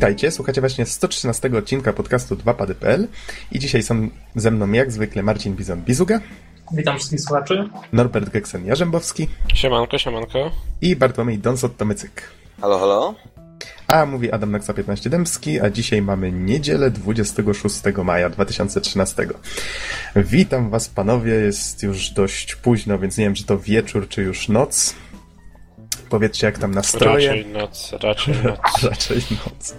Witajcie, słuchacie właśnie 113 odcinka podcastu 2pady.pl i dzisiaj są ze mną jak zwykle Marcin Bizon-Bizuga. Witam wszystkich słuchaczy. Norbert Geksen-Jarzębowski. Siemanko, siemanko. I Bartłomiej Donsot-Tomycyk. Halo, halo. A mówi Adam Naksa 15 Dębski, a dzisiaj mamy niedzielę 26 maja 2013. Witam was panowie, jest już dość późno, więc nie wiem, czy to wieczór, czy już noc. Powiedzcie, jak tam nastroje. Raczej noc, raczej noc. raczej noc.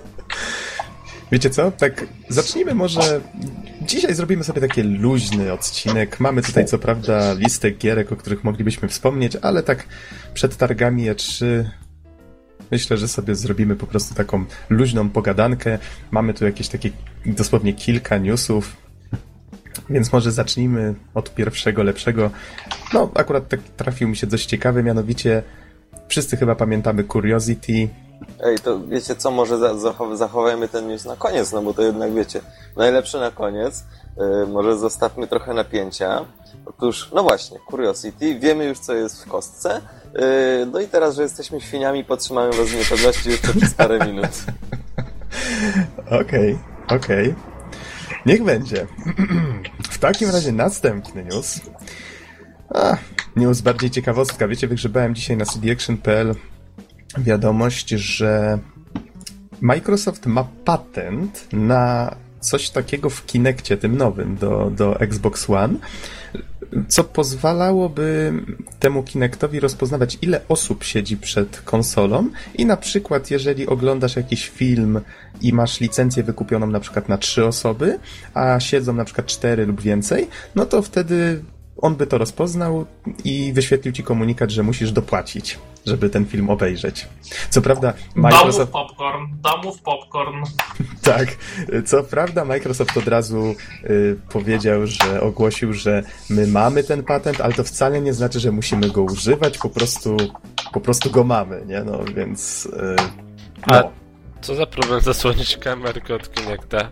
Wiecie co? Tak, zacznijmy może. Dzisiaj zrobimy sobie taki luźny odcinek. Mamy tutaj co prawda listę gierek, o których moglibyśmy wspomnieć, ale tak przed targami E3 myślę, że sobie zrobimy po prostu taką luźną pogadankę. Mamy tu jakieś takie dosłownie kilka newsów. Więc może zacznijmy od pierwszego, lepszego. No, akurat tak trafił mi się dość ciekawy, mianowicie wszyscy chyba pamiętamy Curiosity, Ej, to wiecie co, może za, zachow, zachowajmy ten news na koniec, no bo to jednak wiecie, najlepsze na koniec. Yy, może zostawmy trochę napięcia. Otóż, no właśnie, Curiosity, wiemy już co jest w kostce. Yy, no i teraz, że jesteśmy świniami, podtrzymamy was w niepewności jeszcze przez parę minut. Okej, okay, okej. Okay. Niech będzie. w takim razie następny news. A, news bardziej ciekawostka. Wiecie, wygrzebałem dzisiaj na cdaction.pl wiadomość, że Microsoft ma patent na coś takiego w Kinectie, tym nowym, do, do Xbox One, co pozwalałoby temu Kinectowi rozpoznawać, ile osób siedzi przed konsolą i na przykład, jeżeli oglądasz jakiś film i masz licencję wykupioną na przykład na trzy osoby, a siedzą na przykład cztery lub więcej, no to wtedy on by to rozpoznał i wyświetlił ci komunikat, że musisz dopłacić, żeby ten film obejrzeć. Co prawda Microsoft... Domów popcorn, domów popcorn. tak. Co prawda Microsoft od razu y, powiedział, że ogłosił, że my mamy ten patent, ale to wcale nie znaczy, że musimy go używać, po prostu, po prostu go mamy, nie? No więc... Y, no. A co za problem zasłonić kamerkę od Kinecta?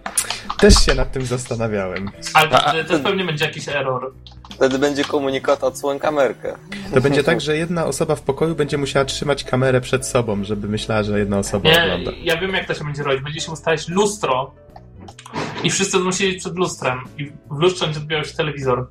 Też się nad tym zastanawiałem. Ale to, to pewnie będzie jakiś error. Wtedy będzie komunikat odsłoń kamerkę. To będzie tak, że jedna osoba w pokoju będzie musiała trzymać kamerę przed sobą, żeby myślała, że jedna osoba nie, ogląda. Ja wiem, jak to się będzie robić. Będzie się ustawiać lustro i wszyscy będą siedzieć przed lustrem i w lustrze będzie odbierał się telewizor.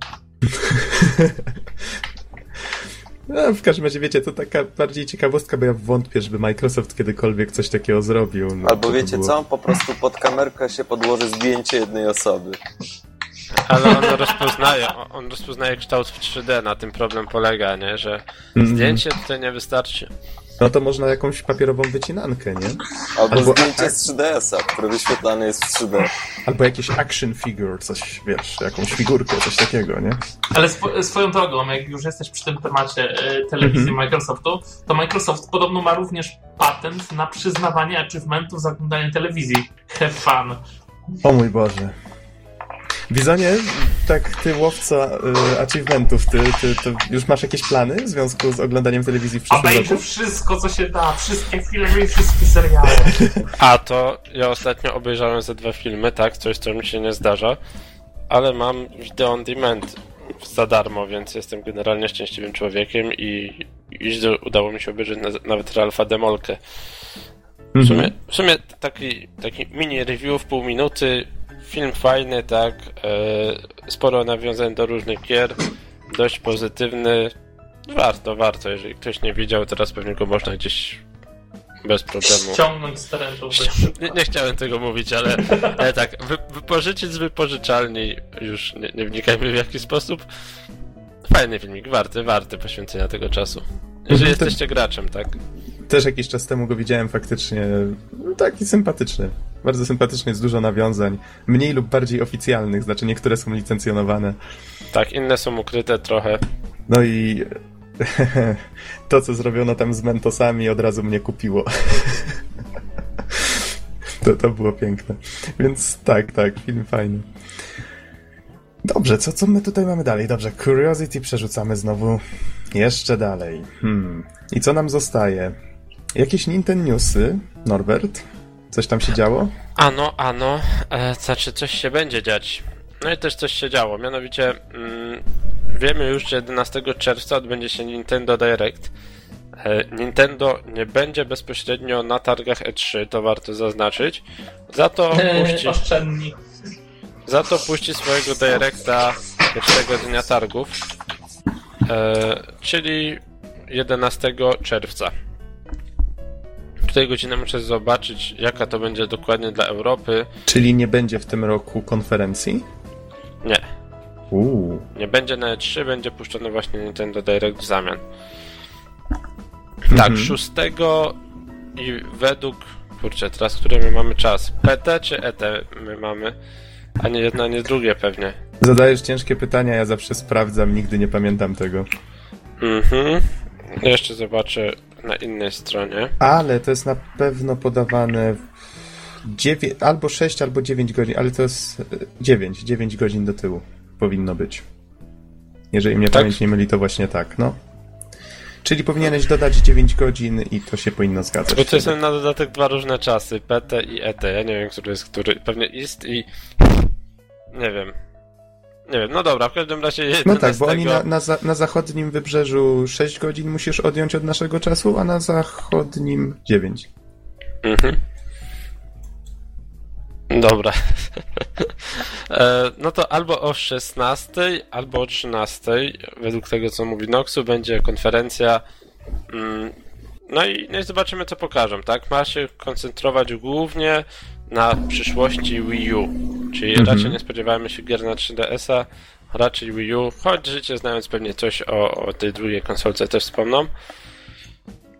No, w każdym razie, wiecie, to taka bardziej ciekawostka, bo ja wątpię, żeby Microsoft kiedykolwiek coś takiego zrobił. No, Albo wiecie było... co? Po prostu pod kamerkę się podłoży zdjęcie jednej osoby. Ale on rozpoznaje, on rozpoznaje kształt w 3D, na tym problem polega, nie? Że mm. zdjęcie tutaj nie wystarczy. No to można jakąś papierową wycinankę, nie? Albo, Albo zdjęcie z 3DS-a, które wyświetlane jest w 3D. Albo jakieś action figure, coś, wiesz, jakąś figurkę, coś takiego, nie? Ale sw swoją drogą, jak już jesteś przy tym temacie e, telewizji mm -hmm. Microsoftu, to Microsoft podobno ma również patent na przyznawanie achievementów za oglądanie telewizji. Have fun. O mój Boże. Bizonie, tak ty łowca y, achievementów, ty, ty, ty już masz jakieś plany w związku z oglądaniem telewizji w przyszłym Obejrzę roku? wszystko, co się da, wszystkie filmy i wszystkie seriale. A to ja ostatnio obejrzałem ze dwa filmy, tak, coś co mi się nie zdarza, ale mam video on demand za darmo, więc jestem generalnie szczęśliwym człowiekiem i już udało mi się obejrzeć nawet Ralfa Demolkę. W sumie, mhm. w sumie taki, taki mini review w pół minuty, Film fajny, tak. E, sporo nawiązań do różnych gier. Dość pozytywny. Warto, warto. Jeżeli ktoś nie widział, teraz pewnie go można gdzieś bez problemu. Ściągnąć z terenu. Nie, nie, chciałem tego mówić, ale, ale tak, wy, wypożyczyć z wypożyczalni, już nie, nie wnikajmy w jaki sposób. Fajny filmik, warty, warty poświęcenia tego czasu. Jeżeli mhm. jesteście graczem, tak? Też jakiś czas temu go widziałem faktycznie. Taki sympatyczny. Bardzo sympatyczny, jest dużo nawiązań. Mniej lub bardziej oficjalnych, znaczy niektóre są licencjonowane. Tak, inne są ukryte trochę. No i to, co zrobiono tam z Mentosami, od razu mnie kupiło. to, to było piękne. Więc tak, tak, film fajny. Dobrze, co, co my tutaj mamy dalej? Dobrze, Curiosity przerzucamy znowu jeszcze dalej. Hmm. I co nam zostaje? Jakieś Nintendo Newsy, Norbert? Coś tam się działo? Ano, ano. E, znaczy, coś się będzie dziać. No i też coś się działo. Mianowicie mm, wiemy już, że 11 czerwca odbędzie się Nintendo Direct. E, Nintendo nie będzie bezpośrednio na targach E3, to warto zaznaczyć. Za to puści, Oszczędni. za to puści swojego Directa pierwszego dnia targów, e, czyli 11 czerwca. Tutaj godzinę muszę zobaczyć, jaka to będzie dokładnie dla Europy. Czyli nie będzie w tym roku konferencji? Nie, Uuu. nie będzie na E3, będzie puszczony właśnie Nintendo Direct w zamian. Tak, Mhm. 6 i według. Kurczę, teraz który my mamy czas? PT czy ET my mamy? Ani jedno, ani drugie pewnie. Zadajesz ciężkie pytania, ja zawsze sprawdzam, nigdy nie pamiętam tego. Mhm. Jeszcze zobaczę na innej stronie. Ale to jest na pewno podawane w dziewię- albo 6, albo 9 godzin, ale to jest 9, 9 godzin do tyłu powinno być. Jeżeli mnie Tak? pamięć nie myli, to właśnie tak, no. Czyli powinieneś dodać 9 godzin i to się powinno zgadzać. Bo to są na dodatek dwa różne czasy, PT i ET. Ja nie wiem, który jest który. Pewnie ist i. Nie wiem. Nie wiem, no dobra, w każdym razie No 11... tak, bo oni na, na, za, na zachodnim wybrzeżu 6 godzin musisz odjąć od naszego czasu, a na zachodnim 9. Mhm. Dobra. e, no to albo o 16, albo o 13, według tego co mówi Noxu, będzie konferencja. Mm, no i, no i zobaczymy co pokażą, tak? Ma się koncentrować głównie na przyszłości Wii U. Czyli Mhm. raczej nie spodziewamy się gier na 3DS-a, raczej Wii U, choć życie znając pewnie coś o, o tej drugiej konsolce też wspomną.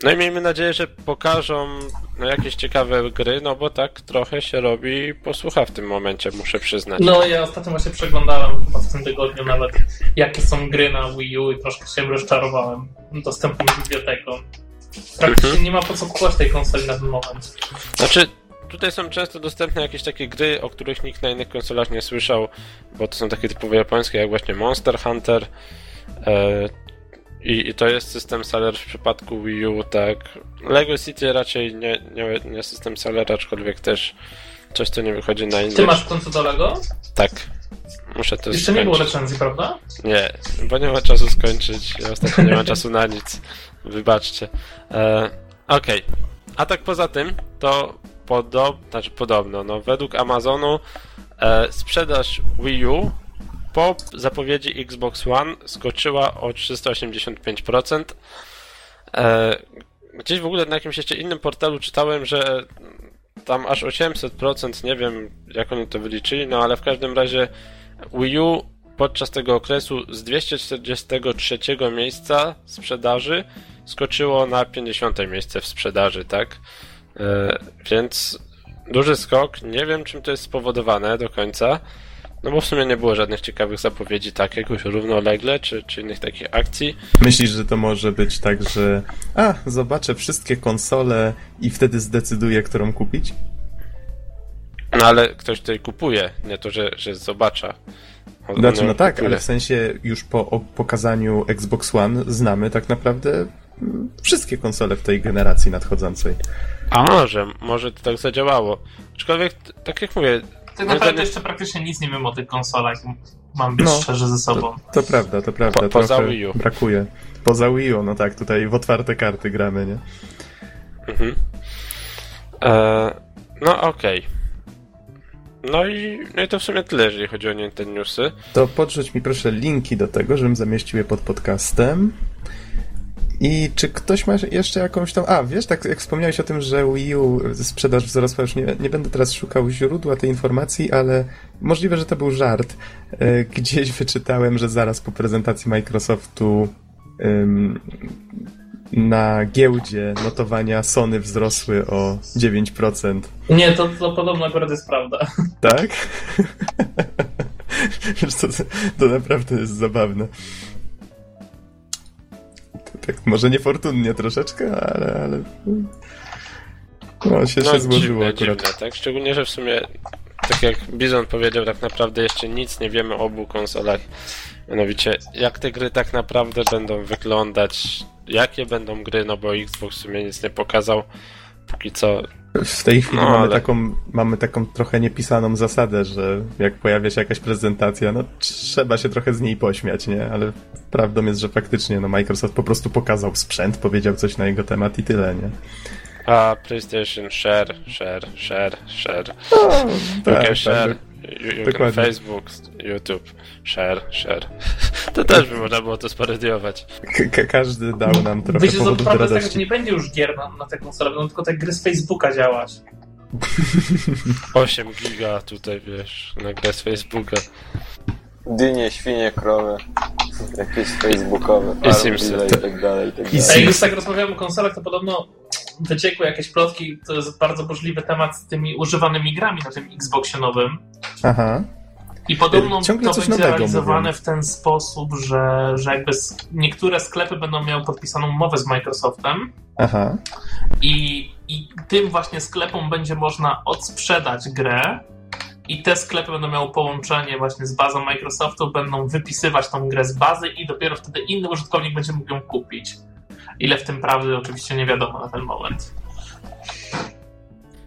No i miejmy nadzieję, że pokażą no, jakieś ciekawe gry, no bo tak trochę się robi posłucha w tym momencie, muszę przyznać. No ja ostatnio właśnie przeglądałem chyba w tym tygodniu nawet jakie są gry na Wii U i troszkę się rozczarowałem dostępną biblioteką. Praktycznie Mhm. nie ma po co kupować tej konsoli na ten moment. Znaczy, tutaj są często dostępne jakieś takie gry, o których nikt na innych konsolach nie słyszał, bo to są takie typowo japońskie, jak właśnie Monster Hunter. E, i, I to jest system seller w przypadku Wii U, tak. Lego City raczej nie, nie, nie system seller, aczkolwiek też coś, co nie wychodzi na innych. Ty masz w końcu do Lego? Tak. Muszę to Jeszcze nie było skończyć. recenzji, prawda? Nie, bo nie ma czasu skończyć. Ja ostatnio nie mam czasu na nic. Wybaczcie. E, Okej. A tak poza tym, to podob, znaczy podobno, no według Amazonu e, sprzedaż Wii U po zapowiedzi Xbox One skoczyła o 385%. E, gdzieś w ogóle na jakimś jeszcze innym portalu czytałem, że tam aż 800%, nie wiem jak oni to wyliczyli, no ale w każdym razie Wii U podczas tego okresu z 243 miejsca sprzedaży skoczyło na 50 miejsce w sprzedaży, tak? E, więc duży skok. Nie wiem, czym to jest spowodowane do końca. No bo w sumie nie było żadnych ciekawych zapowiedzi, tak, jakoś równolegle, czy, czy innych takich akcji. Myślisz, że to może być tak, że a, zobaczę wszystkie konsole i wtedy zdecyduję, którą kupić? No ale ktoś tutaj kupuje, nie to, że, że zobacza. On- Znaczy, no tak, kupuje. ale w sensie już po pokazaniu Xbox One znamy tak naprawdę mm, wszystkie konsole w tej generacji nadchodzącej. A może, może to tak zadziałało. Aczkolwiek, tak jak mówię, Tak naprawdę zdaniem- jeszcze praktycznie nic nie wiem o tych konsolach. Mam być No, szczerzy ze sobą. To prawda, to prawda. Po- poza Wii U. Brakuje. Poza Wii U, no tak, tutaj w otwarte karty gramy, nie? Mhm. E, no okej. No i, no i to w sumie tyle, jeżeli chodzi o Nintendo Newsy. To podrzuć mi proszę linki do tego, żebym zamieścił je pod podcastem. I czy ktoś ma jeszcze jakąś tam... A, wiesz, tak jak wspomniałeś o tym, że Wii U sprzedaż wzrosła, już nie, nie będę teraz szukał źródła tej informacji, ale możliwe, że to był żart. E, Gdzieś wyczytałem, że zaraz po prezentacji Microsoftu ym, na giełdzie notowania Sony wzrosły o 9%. Nie, to, to podobno akurat jest prawda. Tak? Wiesz to, to naprawdę jest zabawne. Tak może niefortunnie troszeczkę, ale... ale... No, się, się złożyło dziwne, akurat. dziwne, tak? Szczególnie, że w sumie, tak jak Bizon powiedział, tak naprawdę jeszcze nic nie wiemy o obu konsolach. Mianowicie, jak te gry tak naprawdę będą wyglądać, jakie będą gry, no bo Xbox w sumie nic nie pokazał. Póki co W tej chwili No, mamy, ale- taką, mamy taką trochę niepisaną zasadę, że jak pojawia się jakaś prezentacja, no trzeba się trochę z niej pośmiać, nie? Ale prawdą jest, że faktycznie no, Microsoft po prostu pokazał sprzęt, powiedział coś na jego temat i tyle, nie? A PlayStation share, share, share, share. Tak, UK share. Tak. Dokładnie. Facebook, YouTube, share, share. To też by można było to sparodiować. Ka- każdy dał nam trochę Wiecie, powodów do prawda z tego, że radości. nie będzie już gier na, na te konsole, będą tylko te gry z Facebooka działać. 8 giga tutaj, wiesz, na grę z Facebooka. Dynie, świnie, krowy, jakieś facebookowe, I Simsy. I tak dalej, i tak I dalej. A jak Sims. już tak rozmawiamy o konsolach, to podobno wyciekły jakieś plotki, to jest bardzo możliwy temat z tymi używanymi grami na tym Xboxie nowym. Aha. I podobno Ciągle to będzie realizowane mówią. w ten sposób, że, że jakby niektóre sklepy będą miały podpisaną umowę z Microsoftem Aha. i, i tym właśnie sklepom będzie można odsprzedać grę i te sklepy będą miały połączenie właśnie z bazą Microsoftu, będą wypisywać tą grę z bazy i dopiero wtedy inny użytkownik będzie mógł ją kupić. Ile w tym prawdy oczywiście nie wiadomo na ten moment.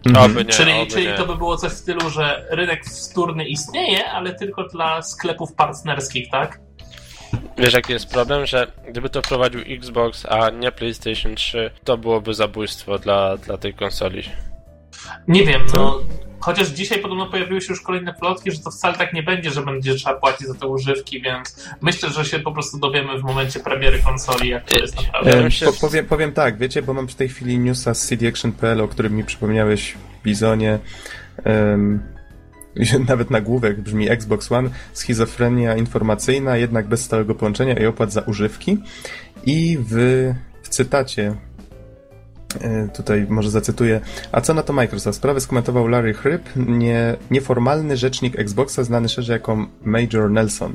Mhm. Oby nie, czyli oby czyli nie. to by było coś w stylu, że rynek wtórny istnieje, ale tylko dla sklepów partnerskich, tak? Wiesz jaki jest problem, że gdyby to wprowadził Xbox, a nie PlayStation 3, to byłoby zabójstwo dla, dla tej konsoli. Nie wiem, no. Chociaż dzisiaj podobno pojawiły się już kolejne plotki, że to wcale tak nie będzie, że będzie trzeba płacić za te używki, więc myślę, że się po prostu dowiemy w momencie premiery konsoli, jak to jest naprawdę. Ja E, bym się- po, powiem, powiem tak, wiecie, bo mam w tej chwili newsa z cdaction.pl, o którym mi przypomniałeś, Bizonie. Um, nawet nagłówek brzmi Xbox One, schizofrenia informacyjna, jednak bez stałego połączenia i opłat za używki. I w, w cytacie Tutaj może zacytuję. A co na to Microsoft? Sprawę skomentował Larry Hryb, nie, nieformalny rzecznik Xboxa, znany szerzej jako Major Nelson.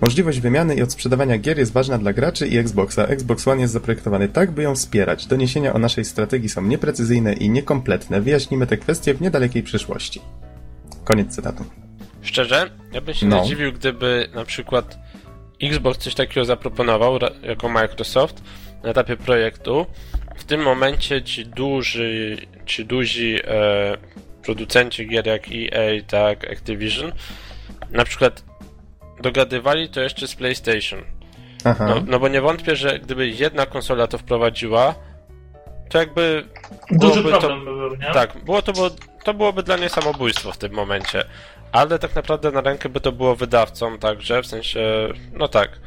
Możliwość wymiany i odsprzedawania gier jest ważna dla graczy i Xboxa. Xbox One jest zaprojektowany tak, by ją wspierać. Doniesienia o naszej strategii są nieprecyzyjne i niekompletne. Wyjaśnimy te kwestie w niedalekiej przyszłości. Koniec cytatu. Szczerze, ja bym się No. nie dziwił, gdyby na przykład Xbox coś takiego zaproponował jako Microsoft na etapie projektu. W tym momencie ci duży, ci duzi e, producenci gier jak EA, tak, Activision, na przykład dogadywali to jeszcze z PlayStation. Aha. No, no bo nie wątpię, że gdyby jedna konsola to wprowadziła, to jakby Duży byłoby to- problem by był, nie? tak, było to, było, to byłoby dla niej samobójstwo w tym momencie. Ale tak naprawdę na rękę by to było wydawcom także, w sensie, no tak,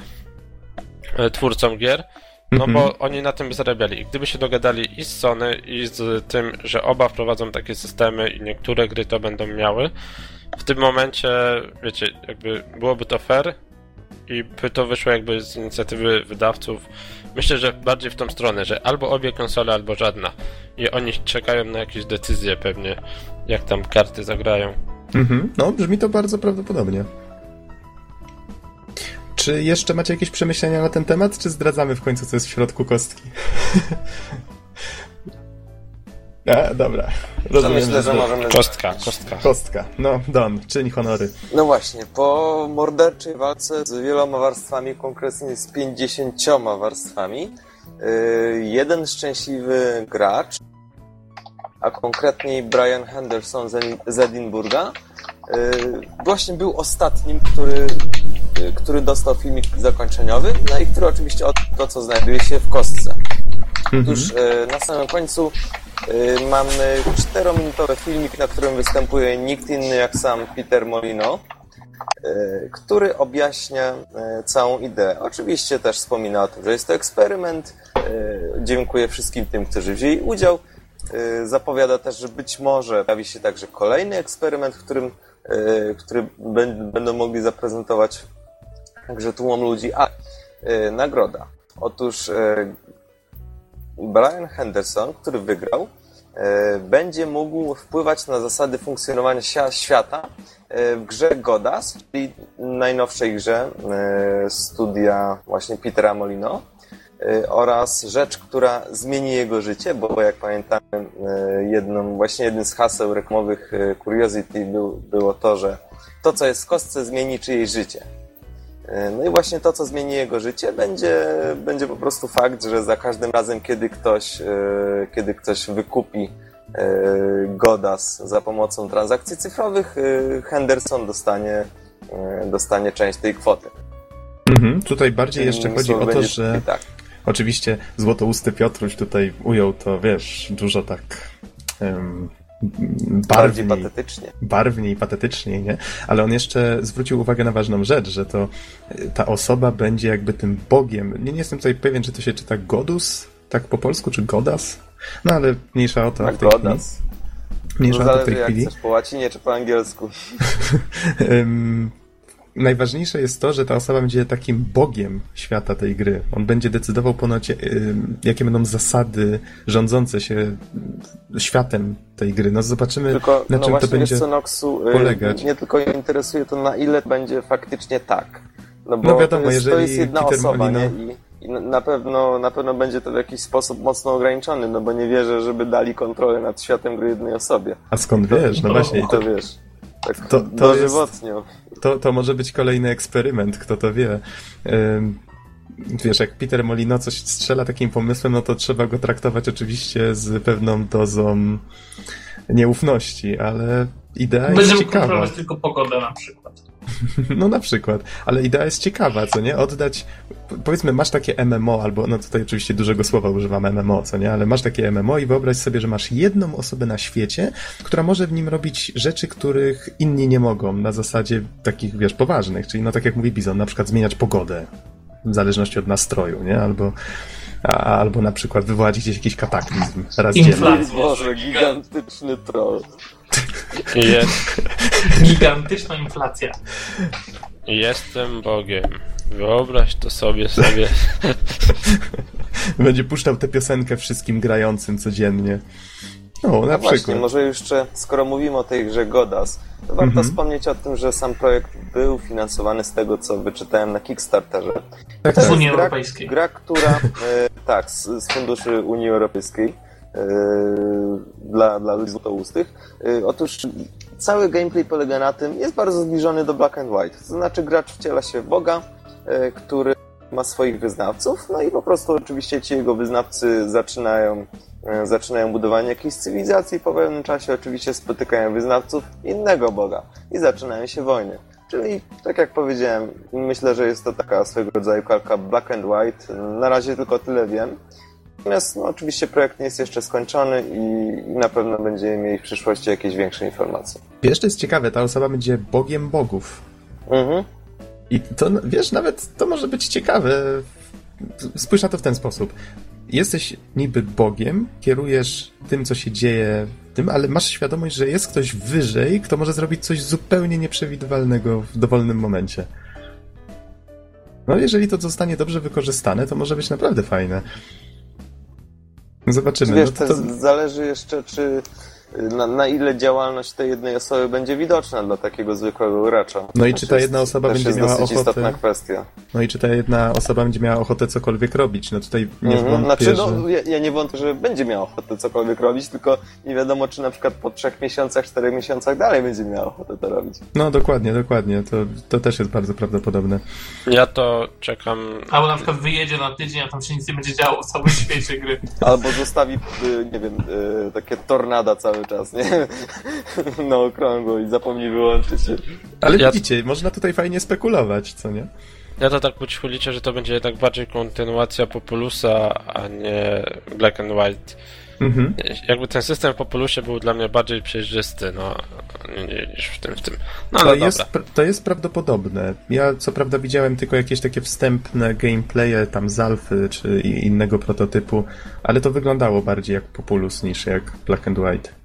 e, twórcom gier, no Mhm. bo oni na tym by zarabiali. I gdyby się dogadali i z Sony, i z tym, że oba wprowadzą takie systemy i niektóre gry to będą miały, w tym momencie, wiecie, jakby byłoby to fair i by to wyszło jakby z inicjatywy wydawców. Myślę, że bardziej w tą stronę, że albo obie konsole, albo żadna. I oni czekają na jakieś decyzje pewnie, jak tam karty zagrają. Mhm. No, brzmi to bardzo prawdopodobnie. Czy jeszcze macie jakieś przemyślenia na ten temat, czy zdradzamy w końcu, co jest w środku kostki? A, dobra. To Rozumiem, myślę, że możemy... Kostka, kostka. Kostka. No, Don, czyń honory. No właśnie, po morderczej walce z wieloma warstwami, konkretnie z 50 warstwami, yy, jeden szczęśliwy gracz, a konkretniej Brian Henderson z Edi- z Edinburga, yy, właśnie był ostatnim, który, który dostał filmik zakończeniowy, no i który oczywiście od to, co znajduje się w kostce. Otóż e, na samym końcu e, mamy czterominutowy filmik, na którym występuje nikt inny jak sam Peter Molino, który objaśnia całą ideę. Oczywiście też wspomina o tym, że jest to eksperyment. Dziękuję wszystkim tym, którzy wzięli udział. Zapowiada też, że być może pojawi się także kolejny eksperyment, w którym, który bę- będą mogli zaprezentować także tłumom ludzi. A e, nagroda. Otóż e, Brian Henderson, który wygrał, e, będzie mógł wpływać na zasady funkcjonowania świata e, w grze Godas, czyli najnowszej grze e, studia właśnie Petera Molino oraz rzecz, która zmieni jego życie, bo jak pamiętamy, jedną, właśnie jednym z haseł reklamowych Curiosity był, było to, że to, co jest w kostce, zmieni czyjeś życie. No i właśnie to, co zmieni jego życie, będzie, będzie po prostu fakt, że za każdym razem, kiedy ktoś, e, kiedy ktoś wykupi Godas za pomocą transakcji cyfrowych, Henderson dostanie, dostanie część tej kwoty. Mhm, tutaj bardziej jeszcze chodzi o to, że tak. oczywiście złotousty Piotruś tutaj ujął to, wiesz, dużo tak um, barwniej, patetycznie. barwniej, patetycznie, nie? Ale on jeszcze zwrócił uwagę na ważną rzecz, że to ta osoba będzie jakby tym bogiem. Nie, nie jestem tutaj pewien, czy to się czyta Godus, tak po polsku, czy Godas? No ale mniejsza o to tak, w tej Godas. chwili. Mniejsza o to w tej jak chwili. Chcesz po łacinie czy po angielsku? najważniejsze jest to, że ta osoba będzie takim bogiem świata tej gry. On będzie decydował ponoć, jakie będą zasady rządzące się światem tej gry. No zobaczymy, tylko, na no czym właśnie, to będzie co, Noxu, polegać. Nie tylko interesuje to, na ile będzie faktycznie tak. No bo No wiadomo, to jest, jeżeli to jest jedna Peter osoba, Molino- nie? I, i na pewno, na pewno będzie to w jakiś sposób mocno ograniczony, no bo nie wierzę, żeby dali kontrolę nad światem gry jednej osobie. A skąd wiesz? No właśnie, to, to wiesz. Tak to- to dożywotnio. to, to może być kolejny eksperyment, kto to wie. Wiesz, jak Peter Molino coś strzela takim pomysłem, no to trzeba go traktować oczywiście z pewną dozą nieufności, ale idea jest Będziemy ciekawa. kontrolować tylko pogodę na przykład. No na przykład, ale idea jest ciekawa, co nie? Oddać, powiedzmy, masz takie MMO, albo, no tutaj oczywiście dużego słowa używam MMO, co nie? Ale masz takie MMO i wyobraź sobie, że masz jedną osobę na świecie, która może w nim robić rzeczy, których inni nie mogą, na zasadzie takich, wiesz, poważnych, czyli no tak jak mówi Bizon, na przykład zmieniać pogodę, w zależności od nastroju, nie? Albo, a, albo na przykład wywołać gdzieś jakiś kataklizm raz dziennie. Boże, gigantyczny troll. Jest, Gigantyczna inflacja. jestem Bogiem. Wyobraź to sobie sobie. Będzie puszczał tę piosenkę wszystkim grającym codziennie. No, na No przykład. właśnie, może jeszcze, skoro mówimy o tej grze Godas, to warto Mhm. wspomnieć o tym, że sam projekt był finansowany z tego, co wyczytałem na Kickstarterze. Tak, To tak. Z Unii Europejskiej. Gra, która, e, tak, z, z funduszy Unii Europejskiej dla, dla ludzi złotoustych. E, otóż cały gameplay polega na tym, jest bardzo zbliżony do Black and White. To znaczy gracz wciela się w Boga, e, który ma swoich wyznawców, no i po prostu oczywiście ci jego wyznawcy zaczynają, e, zaczynają budowanie jakiejś cywilizacji, po pewnym czasie oczywiście spotykają wyznawców innego Boga i zaczynają się wojny. Czyli, tak jak powiedziałem, myślę, że jest to taka swego rodzaju kalka black and white. Na razie tylko tyle wiem. Natomiast no, oczywiście projekt nie jest jeszcze skończony i, na pewno będziemy mieli w przyszłości jakieś większe informacje. Wiesz, to jest ciekawe, ta osoba będzie bogiem bogów. Mhm. I to, wiesz, nawet to może być ciekawe. Spójrz na to w ten sposób. Jesteś niby Bogiem, kierujesz tym, co się dzieje tym, ale masz świadomość, że jest ktoś wyżej, kto może zrobić coś zupełnie nieprzewidywalnego w dowolnym momencie. No, jeżeli to zostanie dobrze wykorzystane, to może być naprawdę fajne. Zobaczymy. Wiesz, no, to, zależy jeszcze, czy na, na ile działalność tej jednej osoby będzie widoczna dla takiego zwykłego gracza. No i czy ta jest- jedna osoba będzie miała dosyć ochotę- istotna kwestia. no i czy ta jedna osoba będzie miała ochotę cokolwiek robić? No tutaj nie Mhm. wątpię, Znaczy, że... no, ja, ja nie wątpię, że będzie miała ochotę cokolwiek robić, tylko nie wiadomo, czy na przykład po trzech miesiącach, czterech miesiącach dalej będzie miała ochotę to robić. No dokładnie, dokładnie. To, to też jest bardzo prawdopodobne. Ja to czekam. Albo na przykład wyjedzie na tydzień, a tam się nic nie będzie działo w całym świecie gry. Albo zostawi, y, nie wiem, y, takie tornada cały czas, nie? Na okrągło i zapomni wyłączyć się. Ale Ja- widzicie, można tutaj fajnie spekulować, co nie? Ja to tak po liczę, że to będzie jednak bardziej kontynuacja Populusa, a nie Black and White. Mhm. Jakby ten system w Populusie był dla mnie bardziej przejrzysty, no, niż w tym, w tym. No To ale jest, to jest prawdopodobne. Ja co prawda widziałem tylko jakieś takie wstępne gameplaye tam z Alfy czy innego prototypu, ale to wyglądało bardziej jak Populus niż jak Black and White.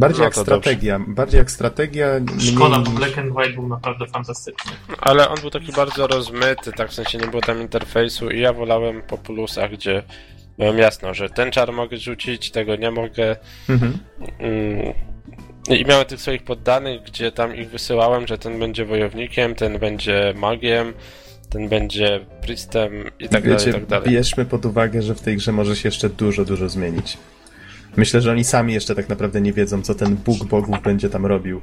Bardziej No jak to strategia. Bardziej jak strategia. Szkoda, bo Black and White był naprawdę fantastyczny. Ale on był taki bardzo rozmyty, tak w sensie nie było tam interfejsu i ja wolałem Populusa, gdzie byłem jasno, że ten czar mogę rzucić, tego nie mogę. Mhm. Mm. I miałem tych swoich poddanych, gdzie tam ich wysyłałem, że ten będzie wojownikiem, ten będzie magiem, ten będzie priestem i tak dalej, i Wiecie, tak dalej. bierzmy pod uwagę, że w tej grze może się jeszcze dużo, dużo zmienić. Myślę, że oni sami jeszcze tak naprawdę nie wiedzą, co ten Bóg bogów będzie tam robił.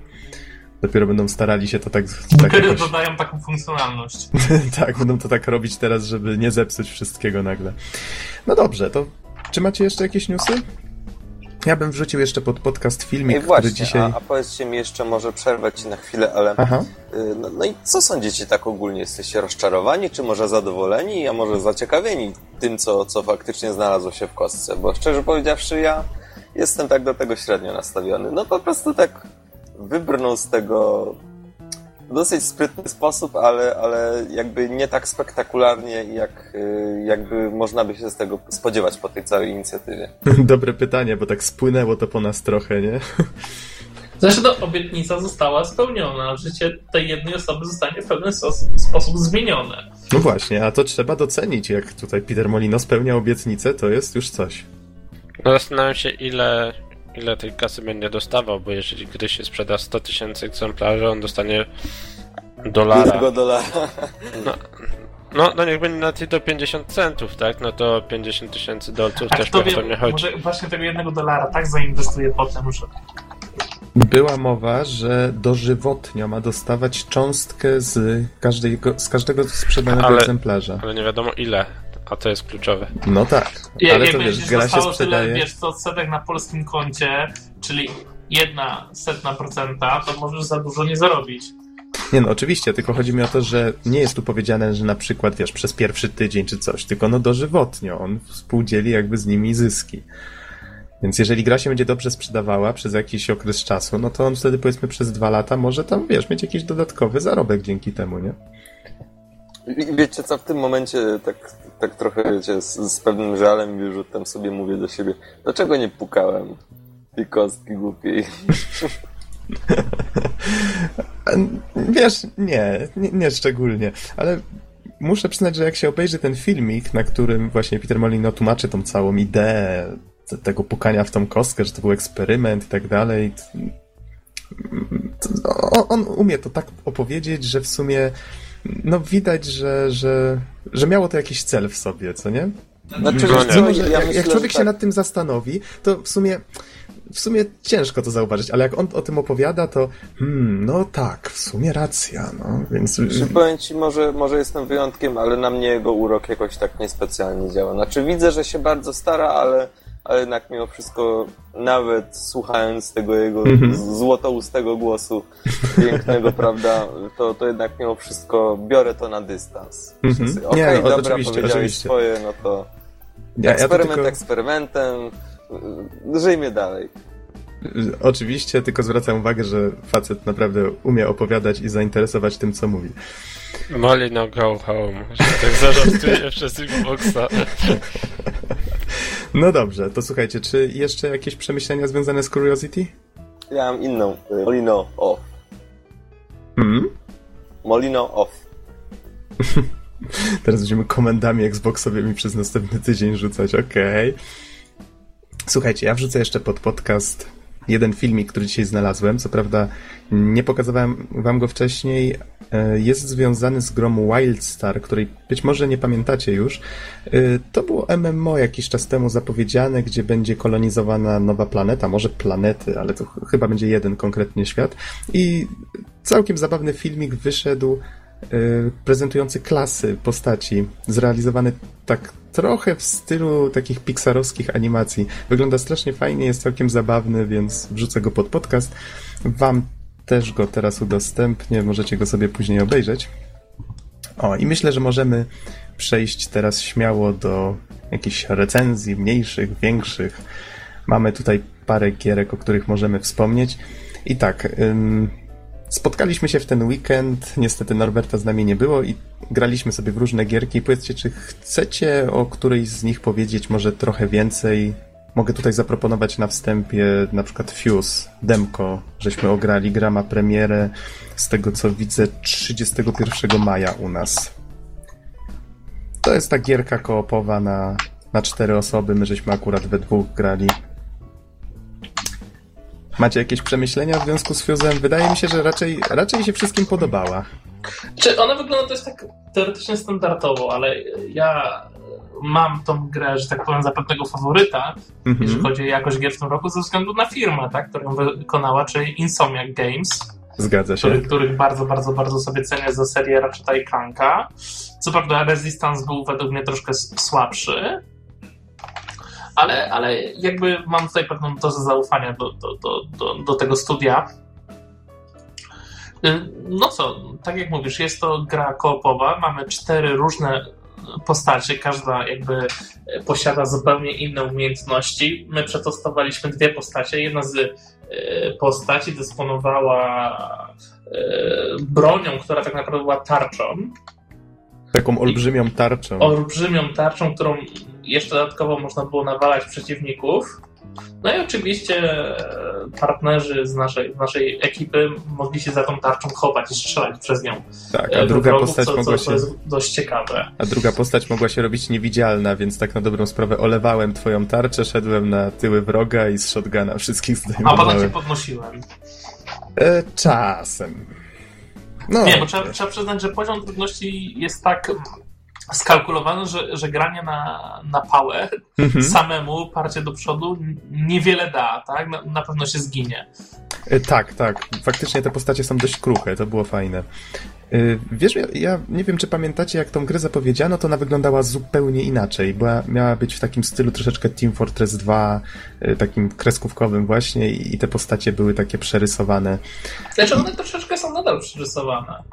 Dopiero będą starali się to tak, tak Dopiero jakoś... dodają taką funkcjonalność. tak, będą to tak robić teraz, żeby nie zepsuć wszystkiego nagle. No dobrze, to czy macie jeszcze jakieś newsy? Ja bym wrzucił jeszcze pod podcast filmik, Ej, właśnie, który dzisiaj... a, a powiedzcie mi jeszcze, może przerwać ci na chwilę, ale Aha. y, no, no i co sądzicie tak ogólnie? Jesteście rozczarowani, czy może zadowoleni, a może zaciekawieni tym, co, co faktycznie znalazło się w kostce? Bo szczerze powiedziawszy, ja jestem tak do tego średnio nastawiony. No po prostu tak wybrnął z tego w dosyć sprytny sposób, ale, ale jakby nie tak spektakularnie, jak y, jakby można by się z tego spodziewać po tej całej inicjatywie. Dobre pytanie, bo tak spłynęło to po nas trochę, nie? Zresztą to obietnica została spełniona. Życie tej jednej osoby zostanie w pewien sposób zmienione. No właśnie, a to trzeba docenić, jak tutaj Peter Molino spełnia obietnicę, to jest już coś. No zastanawiam się, ile, ile tej kasy będzie dostawał, bo jeżeli gry się sprzeda 100 tysięcy egzemplarzy, on dostanie dolara. Jednego dolara. No, no, no niech będzie na do 50 centów, tak? No to 50 tysięcy dolców A też kto pewnie chodzi. może właśnie tego jednego dolara tak zainwestuje potem, że Była mowa, że dożywotnio ma dostawać cząstkę z, każdego, z każdego sprzedanego Ale- egzemplarza. Ale nie wiadomo ile, a to jest kluczowe. No tak, Ja- ale jak to wiesz, gra się sprzedaje... Tyle, wiesz, co setek na polskim koncie, czyli jedna setna procenta, to możesz za dużo nie zarobić. Nie no, oczywiście, tylko chodzi mi o to, że nie jest tu powiedziane, że na przykład, wiesz, przez pierwszy tydzień czy coś, tylko no dożywotnio, on współdzieli jakby z nimi zyski. Więc jeżeli gra się będzie dobrze sprzedawała przez jakiś okres czasu, no to on wtedy powiedzmy przez dwa lata może tam, wiesz, mieć jakiś dodatkowy zarobek dzięki temu, nie? I wiecie co, w tym momencie tak, tak trochę wiecie, z, z pewnym żalem i wyrzutem sobie mówię do siebie, dlaczego nie pukałem tej kostki głupiej? Wiesz, nie, nie, nie szczególnie, ale muszę przyznać, że jak się obejrzy ten filmik, na którym właśnie Peter Molino tłumaczy tą całą ideę te- tego pukania w tą kostkę, że to był eksperyment i tak dalej, to, to on umie to tak opowiedzieć, że w sumie no widać, że, że, że miało to jakiś cel w sobie, co nie? Znaczy, No nie. co, Mimo, że ja jak, jak człowiek się tak. nad tym zastanowi, to w sumie w sumie ciężko to zauważyć, ale jak on o tym opowiada, to hmm, no tak, w sumie racja, no, więc... Czy powiem ci, może, może jestem wyjątkiem, ale na mnie jego urok jakoś tak niespecjalnie działa. Znaczy widzę, że się bardzo stara, ale, ale jednak mimo wszystko, nawet słuchając tego jego Mhm. z- złotoustego głosu pięknego, prawda, to, to jednak mimo wszystko biorę to na dystans. Mhm. Nie, Okej, no, dobra, oczywiście, powiedziałeś oczywiście. swoje, no to Ja, ja to eksperyment tylko, eksperymentem, y, żyjmy dalej. oczywiście, tylko zwracam uwagę, że facet naprawdę umie opowiadać i zainteresować tym, co mówi. Molino go home, że tak zażartuję przez Xboxa. No dobrze, to słuchajcie, czy jeszcze jakieś przemyślenia związane z Curiosity? Ja mam inną, y, Molino off. Hmm? Molino off. Teraz będziemy komendami Xboxowymi przez następny tydzień rzucać, okej. Słuchajcie, ja wrzucę jeszcze pod podcast jeden filmik, który dzisiaj znalazłem. Co prawda nie pokazywałem wam go wcześniej. E, Jest związany z grą Wildstar, której być może nie pamiętacie już. E, To było MMO jakiś czas temu zapowiedziane, gdzie będzie kolonizowana nowa planeta, może planety, ale to ch- chyba będzie jeden konkretnie świat. I całkiem zabawny filmik wyszedł y, prezentujący klasy postaci, zrealizowany tak trochę w stylu takich pixarowskich animacji. Wygląda strasznie fajnie, jest całkiem zabawny, więc wrzucę go pod podcast. Wam też go teraz udostępnię, możecie go sobie później obejrzeć. O, i myślę, że możemy przejść teraz śmiało do jakichś recenzji, mniejszych, większych. Mamy tutaj parę gierek, o których możemy wspomnieć. I tak, ym, spotkaliśmy się w ten weekend. Niestety Norberta z nami nie było i graliśmy sobie w różne gierki. Powiedzcie, czy chcecie o którejś z nich powiedzieć może trochę więcej? Mogę tutaj zaproponować na wstępie na przykład Fuse, demko, żeśmy ograli, gra ma premierę z tego co widzę 31 maja u nas. To jest ta gierka koopowa na, na cztery osoby, my żeśmy akurat we dwóch grali. Macie jakieś przemyślenia w związku z Fuse'em? Wydaje mi się, że raczej, raczej się wszystkim podobała. Czy ona wygląda też tak teoretycznie standardowo, ale ja mam tą grę, że tak powiem, za pewnego faworyta, jeżeli Mhm. chodzi o jakość gier w tym roku, ze względu na firmę, tak, którą wykonała, czyli Insomniac Games, Zgadza się. których, których bardzo, bardzo, bardzo sobie cenię za serię Ratcheta i Clanka. Co prawda Resistance był według mnie troszkę słabszy, ale, ale jakby mam tutaj pewną dozę zaufania do, do, do, do, tego studia. Y, no co, tak jak mówisz, jest to gra koopowa, mamy cztery różne postacie, każda jakby posiada zupełnie inne umiejętności. My przetestowaliśmy dwie postacie. Jedna z y, postaci dysponowała y, bronią, która tak naprawdę była tarczą. Taką olbrzymią tarczą. Olbrzymią tarczą, którą jeszcze dodatkowo można było nawalać przeciwników. No i oczywiście e, partnerzy z naszej, z naszej ekipy mogli się za tą tarczą chować i strzelać przez nią. Tak, a druga wrogów, postać co, mogła co, się. jest dość ciekawe. A druga postać mogła się robić niewidzialna, więc tak na dobrą sprawę olewałem twoją tarczę, szedłem na tyły wroga i z shotguna wszystkich A potem cię zdejmowałem. podnosiłem. E, czasem. No, Nie, bo trzeba, trzeba przyznać, że poziom trudności jest tak skalkulowany, że, że granie na, na pałę mhm. samemu, parcie do przodu, niewiele da, tak? Na, na pewno się zginie. E, Tak, tak. Faktycznie te postacie są dość kruche, to było fajne. E, Wiesz, ja, ja nie wiem, czy pamiętacie, jak tą grę zapowiedziano, to ona wyglądała zupełnie inaczej. Była, miała być w takim stylu troszeczkę Team Fortress 2, e, takim kreskówkowym właśnie i i te postacie były takie przerysowane. Znaczy one troszeczkę są nadal przyrysowane.